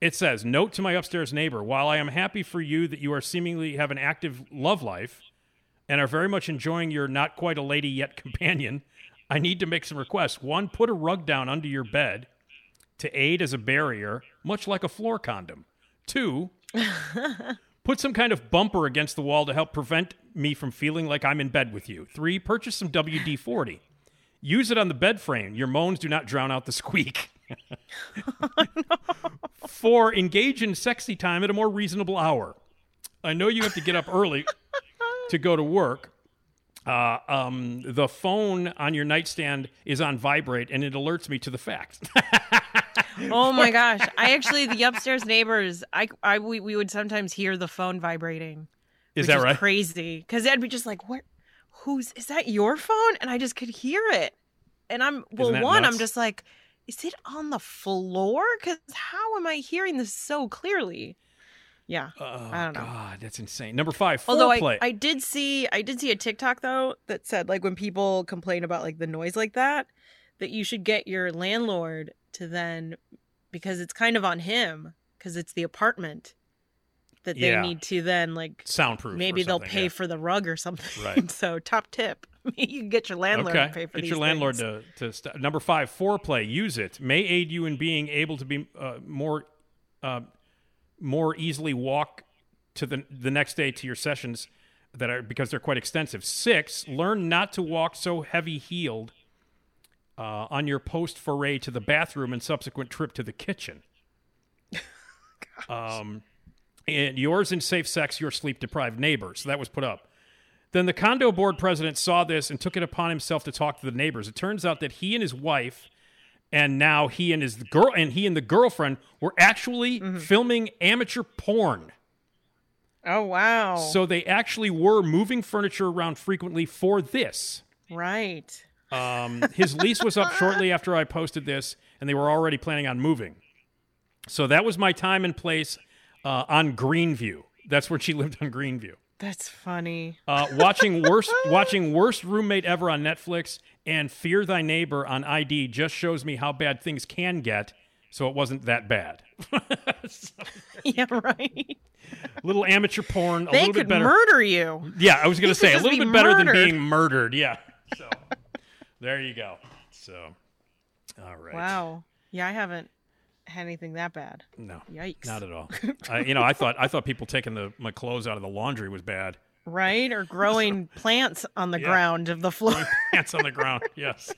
It says, "Note to my upstairs neighbor: While I am happy for you that you are seemingly have an active love life and are very much enjoying your not quite a lady yet <laughs> companion, I need to make some requests. One, put a rug down under your bed to aid as a barrier, much like a floor condom. Two, <laughs> put some kind of bumper against the wall to help prevent me from feeling like I'm in bed with you. Three, purchase some WD 40. Use it on the bed frame. Your moans do not drown out the squeak. <laughs> Four, engage in sexy time at a more reasonable hour. I know you have to get up early <laughs> to go to work. Uh, um, the phone on your nightstand is on vibrate and it alerts me to the fact. <laughs> Oh my gosh. I actually the upstairs neighbors, I I we, we would sometimes hear the phone vibrating. Is that right? Crazy. Cuz I'd be just like, "What who's is that your phone?" And I just could hear it. And I'm well, one, nuts? I'm just like, is it on the floor? Cuz how am I hearing this so clearly? Yeah. Oh, I don't know. God, that's insane. Number five, Although I. I did see I did see a TikTok though that said like when people complain about like the noise like that, that you should get your landlord to then because it's kind of on him because it's the apartment that they Yeah. need to then like Soundproof. maybe they'll pay yeah. for the rug or something. <laughs> Right. so top tip, <laughs> you can get your landlord okay. to pay for Get your landlord things. to, to st- number five, foreplay. Use it. May aid you in being able to be uh, more, uh, more easily walk to the the next day to your sessions that are because they're quite extensive. Six, learn not to walk so heavy heeled uh, on your post foray to the bathroom and subsequent trip to the kitchen. <laughs> um, and yours in safe sex, your sleep deprived neighbor. So that was put up. Then the condo board president saw this and took it upon himself to talk to the neighbors. It turns out that he and his wife, and now he and his girl, and he and the girlfriend were actually filming amateur porn. Oh wow. So they actually were moving furniture around frequently for this. right. Um, his lease was up shortly after I posted this, and they were already planning on moving. So that was my time and place uh, on Greenview. That's where she <laughs> lived on Greenview. That's funny. Uh, watching worst <laughs> watching worst roommate ever on Netflix and Fear Thy Neighbor on ID just shows me how bad things can get. So it wasn't that bad. <laughs> yeah, right. little amateur porn, a They little bit could better. murder you. Yeah, I was going to say a little be bit better than being murdered. Yeah. So there you go. So all right. Wow. Yeah, I haven't had anything that bad. No. Yikes. Not at all. <laughs> I, you know, I thought I thought people taking the my clothes out of the laundry was bad. Right? Or growing <laughs> plants on the Yeah. ground of the floor. <laughs> plants on the ground. Yes.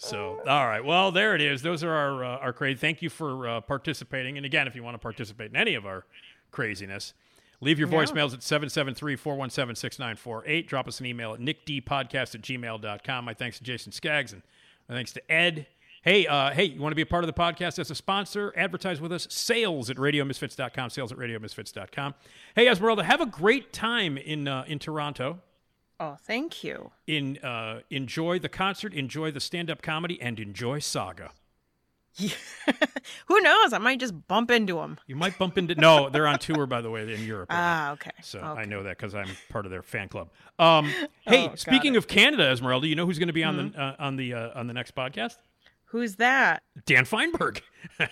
So, all right. Well, there it is. Those are our uh, our crazy. Thank you for uh, participating. And again, if you want to participate in any of our craziness, Leave your voicemails at 773 417 6948. Drop us an email at nickdpodcast at gmail.com. My thanks to Jason Skaggs and my thanks to Ed. Hey, uh, hey, you want to be a part of the podcast as a sponsor? Advertise with us. Sales at radiomisfits.com. Sales at radiomisfits.com. Hey, Esmeralda, have a great time in uh, in Toronto. Oh, thank you. In uh, enjoy the concert, enjoy the stand-up comedy, and enjoy Saga. Yeah. <laughs> Who knows? I might just bump into him. You might bump into no, they're on tour by the way in Europe. right. Ah, okay. So okay. I know that because I'm part of their fan club. Um, <laughs> hey, Oh, speaking of Canada, Esmeralda, you know who's going to be on Mm-hmm. the uh, on the uh, on the next podcast? Who's that? Dan Fienberg. <laughs>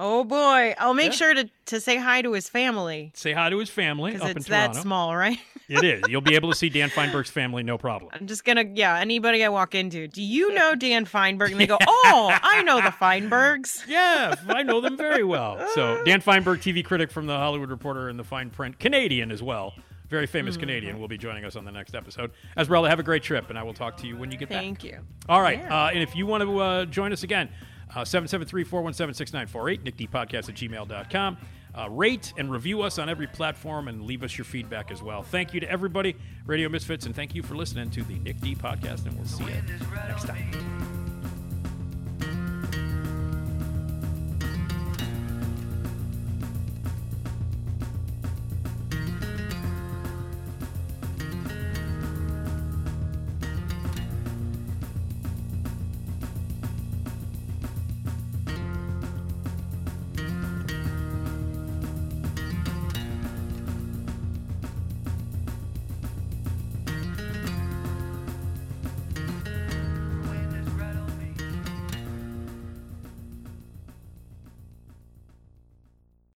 Oh boy, I'll make Yeah. sure to, to say hi to his family Say hi to his family because up it's in that small, right? <laughs> it is. You'll be able to see Dan Fienberg's family, no problem. I'm just gonna, yeah. Anybody I walk into, do you <laughs> know Dan Fienberg? And they go, Oh, I know the Fienbergs. Yeah, I know them very well. So Dan Fienberg, TV critic from the Hollywood Reporter and the Fien Print, Canadian as well. Very famous Mm-hmm. Canadian will be joining us on the next episode. Esmeralda, have a great trip, and I will talk to you when you get back. Thank you. All right. Yeah. Uh, and if you want to uh, join us again, uh, 773 417 6948, nickdpodcast at gmail.com. Uh, rate and review us on every platform and leave us your feedback as well. Thank you to everybody, Radio Misfits, and thank you for listening to the Nick D podcast. And we'll see you next time.